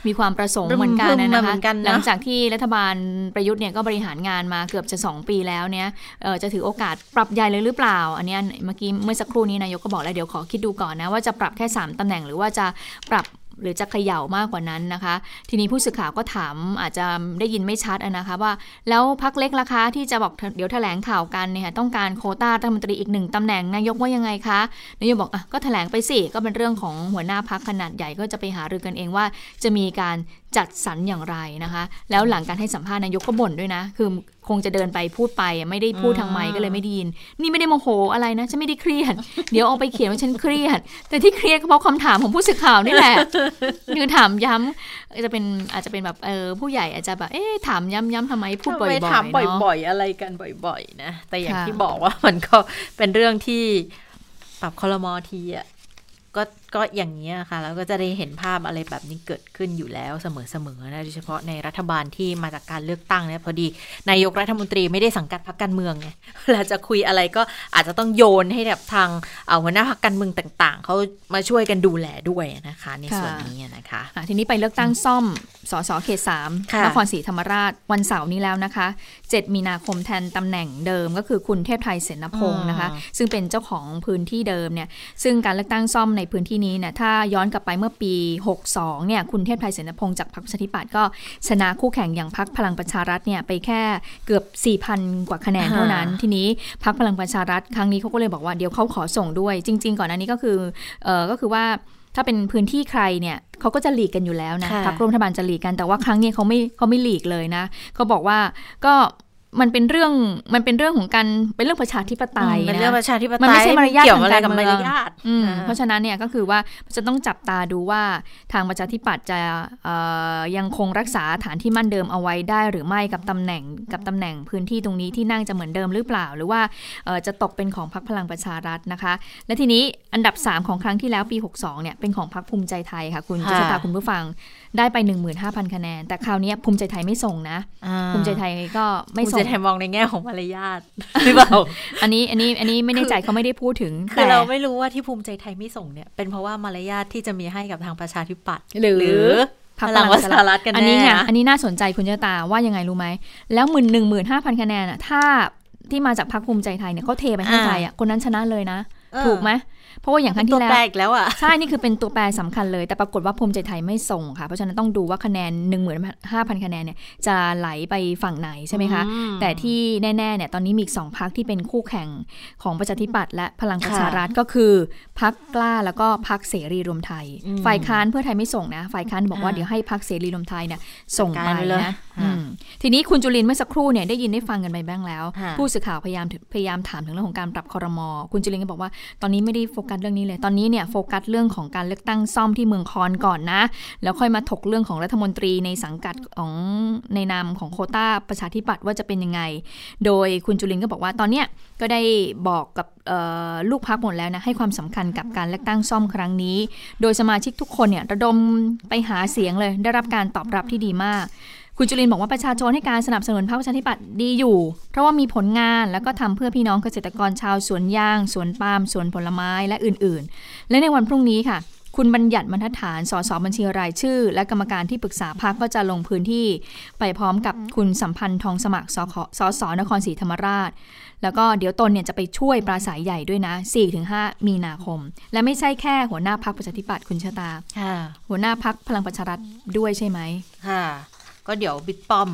มีความประสงค์รึมเหมือนกันรึมนะมานะเหมืคะอนกันนะหลังจากที่รัฐบาลประยุทธ์เนี่ยก็บริหารงานมาเกือบจะ 2 ปีแล้วเนี่ยเอ่อจะถือโอกาสปรับใหญ่เลยหรือเปล่า อันเนี้ยเมื่อกี้เมื่อสักครู่นี้นายกก็บอกแล้วเดี๋ยวขอคิดดูก่อนนะว่าจะปรับแค่ 3ตำแหน่งหรือว่าจะปรับ หรือจะเขย่ามากกว่านั้นนะคะ ทีนี้ผู้สื่อข่าวก็ถามอาจจะได้ยินไม่ชัดนะคะว่า แล้วพักเล็กราคาที่จะบอกเดี๋ยวแถลงข่าวกันเนี่ยต้องการโคต้ารัฐมนตรีอีกหนึ่งตำแหน่งนายกว่ายังไงคะนายกบอกอะก็แถลงไปสิก็เป็นเรื่องของหัวหน้าพักขนาดใหญ่ก็จะไปหารือกันเองว่า จะมีการจัดสรรอย่างไรนะคะ แล้วหลังการให้สัมภาษณ์นายกก็บ่นด้วยนะ คือคงจะเดินไปพูดไปไม่ได้พูดทางไมค์ก็เลยไม่ได้ยิน นี่ไม่ได้โมโหอะไรนะฉันไม่ได้เครียด เดี๋ยวเอาไปเขียนว่าฉันเครียด แต่ที่เครียดก็เพราะคำถามของผู้สื่อข่าวนี่แหละคือถามย้ำจะเป็นอาจจะเป็นแบบเออผู้ใหญ่อาจจะแบบเอ๊ะถามย้ำๆทำไมพูดบ่อยทำไมๆถามเนาะบ่อย ๆ อะไรกันบ่อยๆนะแต่อย่างค่ะที่บอกว่ามันก็เป็นเรื่องที่ปรับคอรมอทีอะก็ ก็อย่างนี้ยค่ะ แล้วก็จะได้เห็นภาพอะไรแบบนี้เกิดขึ้นอยู่แล้วเสมอๆนะโดยเฉพาะในรัฐบาลที่มาจากการเลือกตั้งเนี่ยพอดีนายกรัฐมนตรีไม่ได้สังกัดพรรคการเมืองไงเวลาจะคุยอะไรก็อาจจะต้องโยนให้แบบทางเอาหัวหน้าพรรคการเมืองต่าง ๆเขามาช่วยกันดูแลด้วยนะคะในส่วนนี้นะคะอะทีนี้ไปเลือกตั้งซ่อมสสเขตสามค่ะนครศรีธรรมราชวันเสาร์นี้แล้วนะคะ 7 มีนาคมแทนตำแหน่งเดิมก็คือคุณเทพไทยเสนพงศ์นะคะ ซึ่งเป็นเจ้าของพื้นที่เดิมเนี่ยซึ่งการเลือกตั้งซ่อมในพื้นที่นี้เนี่ยถ้าย้อนกลับไปเมื่อปี 62 เนี่ย คุณเทพไทยเสนพงศ์จากพรรคประชาธิปัตย์ก็ชนะคู่แข่งอย่างพรรคพลังประชารัฐเนี่ยไปแค่เกือบ 4,000 กว่าคะแนนเท่านั้น ทีนี้พรรคพลังประชารัฐครั้งนี้เขาก็เลยบอกว่าเดี๋ยวเขาขอส่งด้วย จริง ๆ ก่อนหน้านี้ก็คือเออก็คือว่าถ้าเป็นพื้นที่ใครเนี่ยเขาก็จะหลีกกันอยู่แล้วนะค่ะพรรคร่วมรัฐบาลจะหลีกกันแต่ว่าครั้งนี้เขาไม่เขาไม่หลีกเลยนะเขาบอกว่าก็ มันเป็นเรื่องมันเป็นเรื่องของการเป็นเรื่องประชาธิปไตยเป็นนะเรื่องประชาธิปไตยมันไม่ใช่มารยาทเกี่ยวอะไรกับทางมาการรเมืองยาทอืมอ่าเพราะฉะนั้นเนี่ยก็คือว่าจะต้องจับตาดูว่าทางประชาธิปัตย์จะเอ่อยังคงรักษาฐานที่มั่นเดิมเอาไว้ได้ หรือไม่กับตำแหน่งกับตำแหน่งพื้นที่ตรงนี้ที่นั่งจะเหมือนเดิมหรือเปล่า หรือว่าจะตกเป็นของพรรคพลังประชารัฐนะคะ และทีนี้อันดับ 3 ของครั้งที่แล้วปี 62เนี่ยเป็นของพรรคภูมิใจไทยค่ะ คุณจุตาคุณผู้ฟังได้ไป 15,000 คะแนน แต่คราวนี้ภูมิใจไทยไม่ส่งนะ ภูมิใจไทยก็ไม่ส่งภูมิใจไทยมองในแง่ของมารยาทหรือเปล่าอันนี้อันนี้อันนี้ไม่แน่ใจเขาไม่ได้พูดถึงคือเราไม่รู้ว่าที่ภูมิใจไทยไม่ส่งเนี่ยเป็นเพราะว่ามารยาทที่จะมีให้กับทางประชาธิปัตย์หรือพลังประชารัฐกันแน่อันนี้ไงอันนี้น่าสนใจคุณเจตาว่ายังไงรู้ไหมแล้วหมื่นหนึ่งหมื่นห้าพันคะแนนอะถ้าที่มาจากพรรคภูมิใจไทยเนี่ยเขาเทไปให้ใจอะคนนั้นชนะเลยนะ ถูกไหม เพราะว่าอย่างครั้งที่แล้วตัวแปลกแล้วอะใช่นี่คือเป็นตัวแปรสำคัญเลย แต่ปรากฏว่าภูมิใจไทยไม่ส่งค่ะ เพราะฉะนั้นต้องดูว่าคะแนน 1 5 0 0 0 คะแนนเนี่ยจะไหลไปฝั่งไหนใช่ไหมคะ แต่ที่แน่ๆเนี่ยตอนนี้มีอีกสองพักที่เป็นคู่แข่งของประชาธิปัตย์และพลังประชารัฐก็คือพักกล้าแล้วก็พักเสรีรวมไทย ฝ่ายค้านเพื่อไทยไม่ส่งนะ ฝ่ายค้านบอกว่าเดี๋ยวให้พักเสรีรวมไทยเนี่ยส่งไปนะทีนี้คุณจุลินเมื่อสักครู่เนี่ยได้ยินได้ฟังกันไปบ้างแล้ว ผู้สื่อข่าวพยายามพยายามถามถึงเรื่องของการปรับคอรมอคุณจุลินก็บอกว่าตอนนี้ไม่ได้โฟฟกัสเรื่องนี้เลย ตอนนี้เนี่ยโฟกัสเรื่องของการเลือกตั้งซ่อมที่เมืองคอนก่อนนะ แล้วค่อยมาถกเรื่องของรัฐมนตรีในสังกัดของในนามของโคต้าประชาธิปัตย์ว่าจะเป็นยังไง โดยคุณจุลินก็บอกว่าตอนเนี้ยก็ได้บอกกับลูกพักหมดแล้วนะให้ความสำคัญกับการเลือกตั้งซ่อมครั้งนี้ โดยสมาชิกทุกคนเนี่ยระดมไปหาเสียงเลยได้รับการตอบรับที่ดีมาก คุณจุลินบอกว่าประชาชนให้การสนับสนุนพรรคประชาธิปัตย์ดีอยู่ เพราะว่ามีผลงานแล้วก็ทำเพื่อพี่น้องเกษตรกรชาวสวนยาง สวนปาล์มสวนผลไม้และอื่นๆ และในวันพรุ่งนี้ค่ะ คุณบัญญัติบรรทัดฐานสสบัญชีรายชื่อ และกรรมการที่ปรึกษาพรรคก็จะลงพื้นที่ ไปพร้อมกับคุณสัมพันธ์ทองสมัครสสสนครศรีธรรมราช แล้วก็เดี๋ยวตนเนี่ยจะไปช่วยปราศัยใหญ่ด้วยนะ 4-5 มีนาคม และไม่ใช่แค่หัวหน้าพักประชาธิปัตย์คุณชะตาหัวหน้าพักพลังประชารัฐด้วยใช่ไหมค่ะ ก็เดี๋ยวบิ๊กป้อม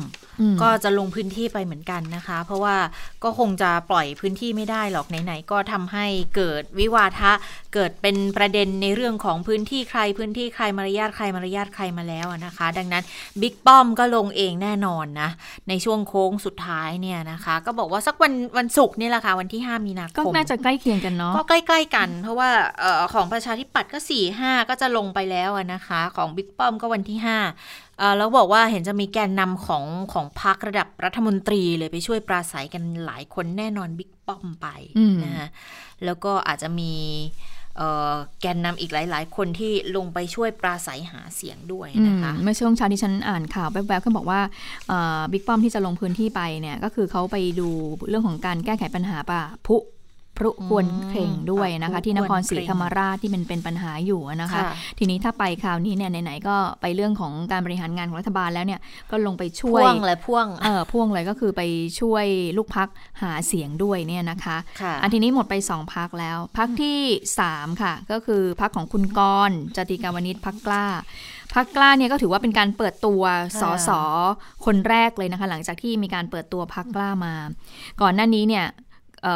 ก็จะลงพื้นที่ไปเหมือนกันนะคะ เพราะว่าก็คงจะปล่อยพื้นที่ไม่ได้หรอกไหนๆก็ทำให้เกิดวิวาทะ เกิดเป็นประเด็นในเรื่องของพื้นที่ใครพื้นที่ใครมารยาทใครมารยาทใครมาแล้วนะคะ ดังนั้นบิ๊กป้อมก็ลงเองแน่นอนนะในช่วงโค้งสุดท้ายเนี่ยนะคะ ก็บอกว่าสักวันวันศุกร์นี่แหละค่ะวันที่ 5 มีนาคมก็น่าจะใกล้เคียงกันเนาะก็ใกล้ๆกัน เพราะว่าออของประชาธิปัตย์ก็4ี่ห้าก็จะลงไปแล้วนะคะ ของบิ๊กป้อมก็วันที่ 5 แล้วบอกว่าเห็นจะมีแกนนำของของพรรคระดับรัฐมนตรีเลยไปช่วยปราศัยกันหลายคนแน่นอนบิ๊กป้อมไปนะฮะแล้วก็อาจจะมีแกนนำอีกหลาย ๆ คนที่ลงไปช่วยปราศัยหาเสียงด้วยนะคะเมื่อช่วงเช้าที่ฉันอ่านข่าวแวบๆก็บอกว่าบิ๊กป้อมที่จะลงพื้นที่ไปเนี่ยก็คือเขาไปดูเรื่องของการแก้ไขปัญหาป่าพุ พรุควรเคร่งด้วยนะคะ ที่นครศรีธรรมราชที่มันเป็นปัญหาอยู่นะคะ ทีนี้ถ้าไปคราวนี้เนี่ยไหนๆก็ไปเรื่องของการบริหารงานของรัฐบาลแล้วเนี่ยก็ลงไปช่วยพ่วงเลยพ่วงเออพ่วงเลยก็คือไปช่วยลูกพักหาเสียงด้วยเนี่ยนะคะอันทีนี้หมดไปสองพักแล้วพักที่สามค่ะ ก็คือพักของคุณกรจติกาวนิชพักกล้าพักกล้าเนี่ยก็ถือว่าเป็นการเปิดตัวสสคนแรกเลยนะคะ หลังจากที่มีการเปิดตัวพักกล้ามา ก่อนหน้านี้เนี่ย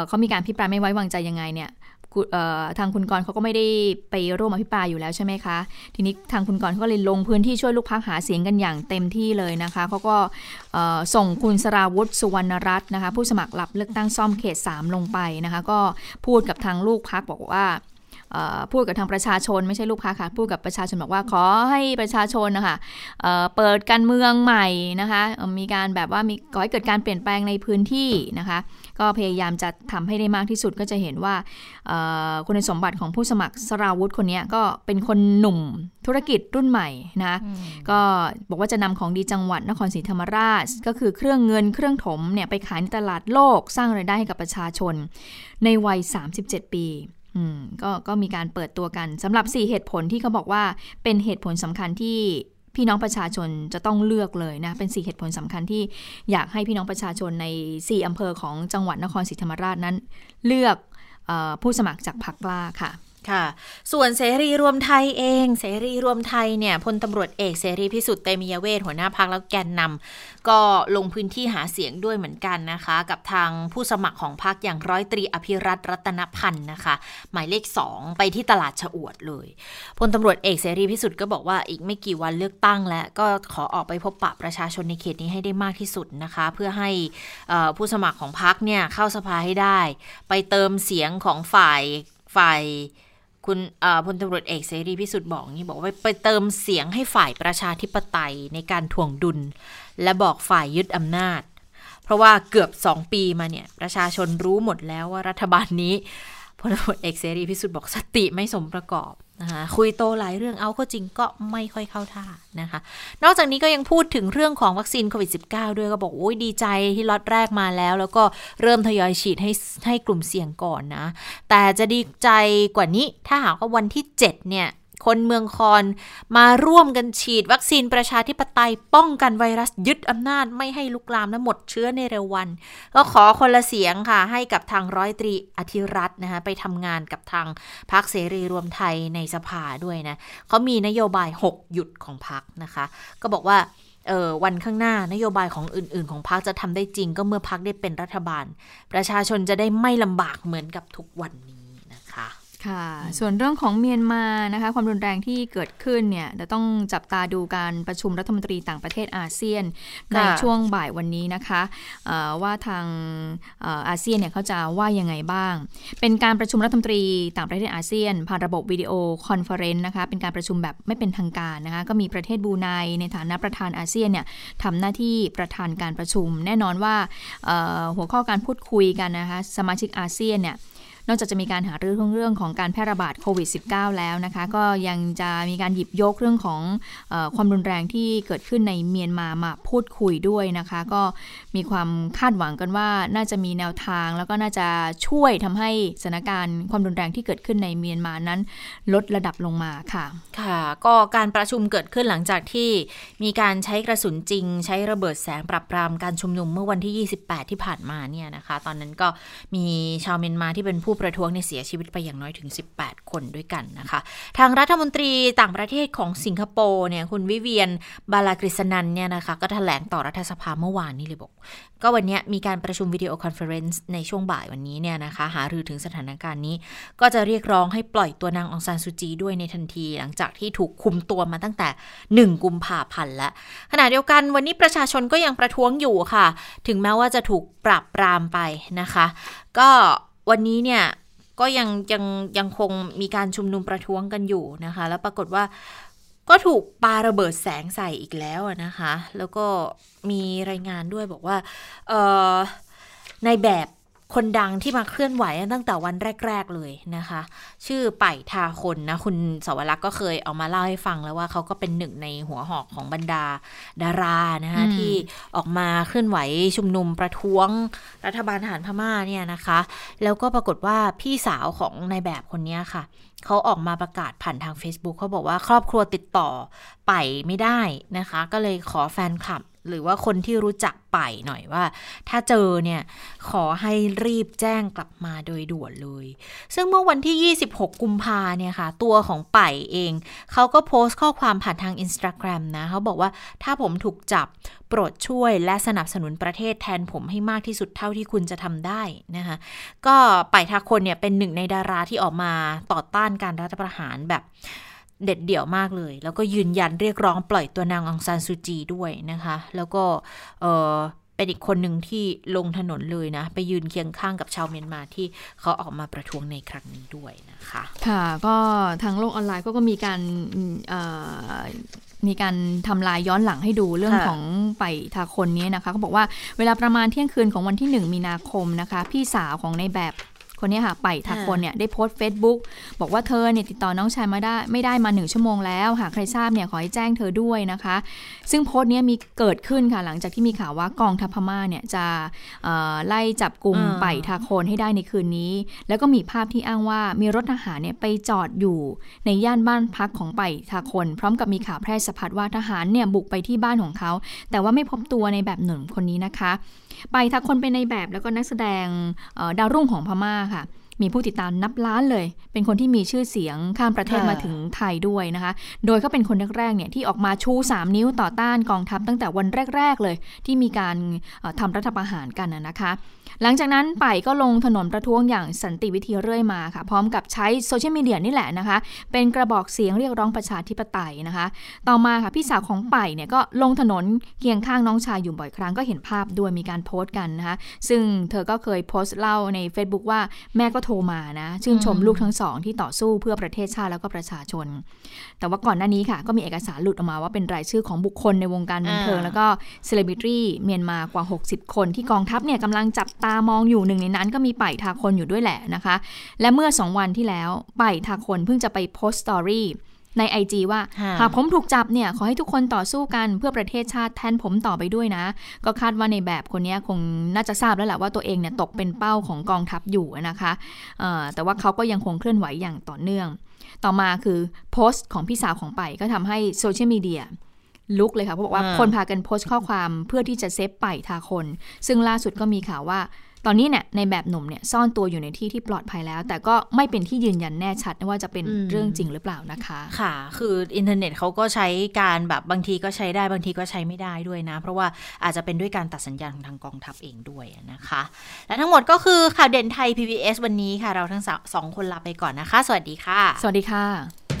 เขามีการพิปรายไม่ไว้วางใจยังไงเนี่ยทางคุณกรเขาก็ไม่ได้ไปร่วมอภิปรายอยู่แล้วใช่ไหมคะ ทีนี้ทางคุณกรเขาก็เลยลงพื้นที่ช่วยลูกพักหาเสียงกันอย่างเต็มที่เลยนะคะเขาก็ส่งคุณสราวุฒิสุวรรณรัตน์นะคะผู้สมัครหลับเลือกตั้งซ่อมเขต 3 ลงไปนะคะ ก็พูดกับทางลูกพักบอกว่า พูดกับทางประชาชนไม่ใช่ลูกค้าค่ะพูดกับประชาชนบอกว่าขอให้ประชาชนนะคะเปิดการเมืองใหม่นะคะมีการแบบว่ามีก่อให้เกิดการเปลี่ยนแปลงในพื้นที่นะคะ ก็พยายามจะทำให้ได้มากที่สุดก็จะเห็นว่าคุณสมบัติของผู้สมัครสราวุธคนนี้ก็เป็นคนหนุ่มธุรกิจรุ่นใหม่นะก็บอกว่าจะนำของดีจังหวัดนครศรีธรรมราช ก็คือเครื่องเงินเครื่องถมเนี่ยไปขายในตลาดโลกสร้างไรายได้ให้กับประชาชน ในวัย 37 ปี อืมก็ก็มีการเปิดตัวกันสำหรับ 4 เหตุผลที่เขาบอกว่าเป็นเหตุผลสำคัญที่พี่น้องประชาชนจะต้องเลือกเลยนะ เป็นสี่เหตุผลสำคัญที่อยากให้พี่น้องประชาชนใน 4อำเภอของจังหวัดนครศรีธรรมราชนั้น เลือกอผู้สมัครจากพรรคกล้าค่ะ ค่ะ ส่วนเสรีรวมไทยเอง เสรีรวมไทยเนี่ยพลตำรวจเอกเสรีพิสุทธิ์เตมียเวทหัวหน้าพักแล้วแกนนำก็ลงพื้นที่หาเสียงด้วยเหมือนกันนะคะ กับทางผู้สมัครของพักอย่างร้อยตรีอภิรัตรัตนพันธ์นะคะ หมายเลข 2 ไปที่ตลาดฉอวดเลยพลตำรวจเอกเสรีพิสุทธิ์ก็บอกว่าอีกไม่กี่วันเลือกตั้งแล้วก็ขอออกไปพบปะประชาชนในเขตนี้ให้ได้มากที่สุดนะคะ เพื่อให้ผู้สมัครของพักเนี่ยเข้าสภาให้ได้ ไปเติมเสียงของฝ่ายฝ่าย คุณพลตำรวจเอกเสรีพิสุทธิ์บอกนี่บอกว่าไปเติมเสียงให้ฝ่ายประชาธิปไตยในการทวงดุล และบอกฝ่ายยึดอำนาจ เพราะว่าเกือบสองปีมาเนี่ย ประชาชนรู้หมดแล้วว่ารัฐบาลนี้พลตำรวจเอกเสรีพิสุทธิ์บอกสติไม่สมประกอบ นะคะคุยโตหลายเรื่องเอาเข้าจริงก็ไม่ค่อยเข้าท่านะคะ นอกจากนี้ก็ยังพูดถึงเรื่องของวัคซีนโควิด -19 ด้วยก็บอกโอ้ยดีใจที่ล็อตแรกมาแล้ว แล้วก็เริ่มทยอยฉีดให้ให้กลุ่มเสี่ยงก่อนนะ แต่จะดีใจกว่านี้ถ้าหากว่าวันที่ 7 เนี่ย คนเมืองคอนมาร่วมกันฉีดวัคซีนประชาธิปไตยป้องกันไวรัสยึดอำนาจไม่ให้ลุกลามและหมดเชื้อในเร็ววัน ก็ขอคนละเสียงค่ะ ให้กับทางร้อยตรีอธิรัตน์นะคะไปทำงานกับทางพักเสรีรวมไทยในสภาด้วยนะเขามีนโยบาย 6 หยุดของพักนะคะ ก็บอกว่าเออวันข้างหน้านโยบายของอื่น ๆ ของพรรคจะทำได้จริงก็เมื่อพรรคได้เป็นรัฐบาล ประชาชนจะได้ไม่ลำบากเหมือนกับทุกวันนี้ คะค่ะ ส่วนเรื่องของเมียนมานะคะ ความรุนแรงที่เกิดขึ้นเนี่ยจะต้องจับตาดูการประชุมรัฐมนตรีต่างประเทศอาเซียน ในช่วงบ่ายวันนี้นะคะว่าทางอาเซียนเนี่ยเขาจะว่ายังไงบ้าง เป็นการประชุมรัฐมนตรีต่างประเทศอาเซียน ผ่านระบบวิดีโอคอนเฟอเรนซ์นะคะเป็นการประชุมแบบไม่เป็นทางการนะคะก็มีประเทศบรูไนในฐานะประธานอาเซียนเนี่ยทำหน้าที่ประธานการประชุม แน่นอนว่าหัวข้อการพูดคุยกันนะคะสมาชิกอาเซียนเนี่ย นอกจากจะมีการหาเรื่องเรื่องของการแพร่ระบาดโควิด -19 แล้วนะคะ ก็ยังจะมีการหยิบยกเรื่องของอความรุนแรงที่เกิดขึ้นในเมียนมามาพูดคุยด้วยนะคะ ก็มีความคาดหวังกันว่าน่าจะมีแนวทางแล้วก็น่าจะช่วยทำให้สถานการณ์ความรุนแรงที่เกิดขึ้นในเมียนมานั้น ลดระดับลงมาค่ะ ค่ะ ก็การประชุมเกิดขึ้นหลังจากที่มีการใช้กระสุนจริง ใช้ระเบิดแสงปรับปรามการชุมนุมเมื่อวันที่ 28 ที่ผ่านมาเนี่ยนะคะ ตอนนั้นก็มีชาวเมียนมาที่เป็นผู้ประท้วงในเสียชีวิตไปอย่างน้อยถึง 18 คนด้วยกันนะคะ ทางรัฐมนตรีต่างประเทศของสิงคโปร์เนี่ยคุณวิเวียนบาลากฤษนันเนี่ยนะคะก็แถลงต่อรัฐสภาเมื่อวานนี้เลยบอก ก็วันนี้มีการประชุมวิดีโอคอนเฟอเรนซ์ในช่วงบ่ายวันนี้เนี่ยนะคะหารือถึงสถานการณ์นี้ ก็จะเรียกร้องให้ปล่อยตัวนางองซานซูจีด้วยในทันที หลังจากที่ถูกคุมตัวมาตั้งแต่ 1 กุมภาพันธ์แล้วขณะเดียวกันวันนี้ประชาชนก็ยังประท้วงอยู่ค่ะ ถึงแม้ว่าจะถูกปราบปรามไปนะคะ ก็ วันนี้เนี่ยก็ยังยังยังคงมีการชุมนุมประท้วงกันอยู่นะคะ แล้วปรากฏว่าก็ถูกปาระเบิดแสงใส่อีกแล้วนะคะ แล้วก็มีรายงานด้วยบอกว่าในแบบ คนดังที่มาเคลื่อนไหวตั้งแต่วันแรก ๆเลยนะคะ ชื่อไป่ทาคนนะ คุณสวรักษ์ก็เคยเอามาเล่าให้ฟังแล้วว่าเขาก็เป็นหนึ่งในหัวหอกของบรรดาดารานะคะที่ออกมาเคลื่อนไหวชุมนุมประท้วงรัฐบาลทหารพม่าเนี่ยนะคะ แล้วก็ปรากฏว่าพี่สาวของนายแบบคนนี้ค่ะเขาออกมาประกาศผ่านทาง Facebook เขาบอกว่าครอบครัวติดต่อไปไม่ได้นะคะ ก็เลยขอแฟนคลับ หรือว่าคนที่รู้จักไปหน่อยว่า ถ้าเจอเนี่ยขอให้รีบแจ้งกลับมาโดยด่วนเลย ซึ่งเมื่อวันที่ 26 กุมภาเนี่ยค่ะ ตัวของไปเอง เขาก็โพสต์ข้อความผ่านทาง Instagram นะ เขาบอกว่าถ้าผมถูกจับโปรดช่วยและสนับสนุนประเทศแทนผมให้มากที่สุดเท่าที่คุณจะทำได้นะคะก็ไป่ทาคนเนี่ยเป็นหนึ่งในดาราที่ออกมาต่อต้านการรัฐประหารแบบ เด็ดเดี่ยวมากเลย แล้วก็ยืนยันเรียกร้องปล่อยตัวนางองซานซูจีด้วยนะคะ แล้วก็เออเป็นอีกคนหนึ่งที่ลงถนนเลยนะ ไปยืนเคียงข้างกับชาวเมียนมาที่เขาออกมาประท้วงในครั้งนี้ด้วยนะคะ ค่ะก็ทางโลกออนไลน์ก็มีการมีการทำลายย้อนหลังให้ดูเรื่องของไปทาคนนี้นะคะเขาบอกว่าเวลาประมาณเที่ยงคืนของวันที่ 1 มีนาคมนะคะ พี่สาวของในแบบ คนนี้ค่ะ ไปทักคนเนี่ยได้โพสต์ Facebook บอกว่าเธอเนี่ยติดต่อน้องชายมาได้ไม่ได้มาหนึ่งชั่วโมงแล้ว หากใครทราบเนี่ยขอให้แจ้งเธอด้วยนะคะ ซึ่งโพสต์นี้มีเกิดขึ้นค่ะหลังจากที่มีข่าวว่ากองทัพพม่าเนี่ยจะไล่จับกลุ่มไปทาคนให้ได้ในคืนนี้ แล้วก็มีภาพที่อ้างว่ามีรถทหารเนี่ยไปจอดอยู่ในย่านบ้านพักของไปทาคน พร้อมกับมีข่าวแพร่สะพัดว่าทหารเนี่ยบุกไปที่บ้านของเขา แต่ว่าไม่พบตัวในแบบหนึ่งคนนี้นะคะไปทักคนเป็นในแบบแล้วก็นักแสดงดาวรุ่งของพม่าค่ะ มีผู้ติดตามนับล้านเลย เป็นคนที่มีชื่อเสียงข้ามประเทศมาถึงไทยด้วยนะคะ โดยเขาเป็นคนแรกๆเนี่ยที่ออกมาชู 3 นิ้วต่อต้านกองทัพตั้งแต่วันแรก ๆเลย ที่มีการทำรัฐประหารกันนะคะ หลังจากนั้นไปก็ลงถนนประท้วงอย่างสันติวิธีเรื่อยมาค่ะ พร้อมกับใช้โซเชียลมีเดียนี่แหละนะคะ เป็นกระบอกเสียงเรียกร้องประชาธิปไตยนะคะ ต่อมาค่ะพี่สาวของไปเนี่ยก็ลงถนนเคียงข้างน้องชายอยู่บ่อยครั้งก็เห็นภาพด้วยมีการโพสต์กันนะคะ ซึ่งเธอก็เคยโพสต์เล่าใน Facebook ว่าแม่ก็โทรมานะชื่นชมลูกทั้งสองที่ต่อสู้เพื่อประเทศชาติแล้วก็ประชาชน แต่ว่าก่อนหน้านี้ค่ะ ก็มีเอกสารหลุดออกมาว่าเป็นรายชื่อของบุคคลในวงการบันเทิงแล้วก็เซเลบริตี้เมียนมากว่า 60 คนที่กองทัพเนี่ยกำลังจับตามองอยู่หนึ่งในนั้นก็มีไป่ทาคนอยู่ด้วยแหละนะคะ และเมื่อ 2 วันที่แล้วไป่ทาคนเพิ่งจะไปโพสต์ story ใน IG ว่าค่ะหากผมถูกจับเนี่ย ขอให้ทุกคนต่อสู้กันเพื่อประเทศชาติแทนผมต่อไปด้วยนะ ก็คาดว่านายแบบคนเนี้ยคงน่าจะทราบแล้วแหละว่าตัวเองเนี่ยตกเป็นเป้าของกองทัพอยู่นะคะเอ่อแต่ว่าเขาก็ยังคงเคลื่อนไหวอย่างต่อเนื่อง ต่อมาคือโพสต์ของพี่สาวของไป่ก็ทำให้โซเชียลมีเดีย ลุกเลยค่ะเพราะบอกว่าอ่าคนพากันโพสต์ข้อความเพื่อที่จะ save ไป่ทาคน ซึ่งล่าสุดก็มีข่าวว่า ตอนนี้เนี่ยนายแบบหนุ่มเนี่ยซ่อนตัวอยู่ในที่ที่ปลอดภัยแล้ว แต่ก็ไม่เป็นที่ยืนยันแน่ชัดว่าจะเป็นอืมเรื่องจริงหรือเปล่านะคะ ค่ะ คืออินเทอร์เน็ตเขาก็ใช้การแบบบางทีก็ใช้ได้บางทีก็ใช้ไม่ได้ด้วยนะ เพราะว่าอาจจะเป็นด้วยการตัดสัญญาณของทางกองทัพเองด้วยนะคะ และทั้งหมดก็คือข่าวเด่นไทย PBS วันนี้ค่ะ เราทั้งสองสองคนลาไปก่อนนะคะ สวัสดีค่ะ สวัสดีค่ะ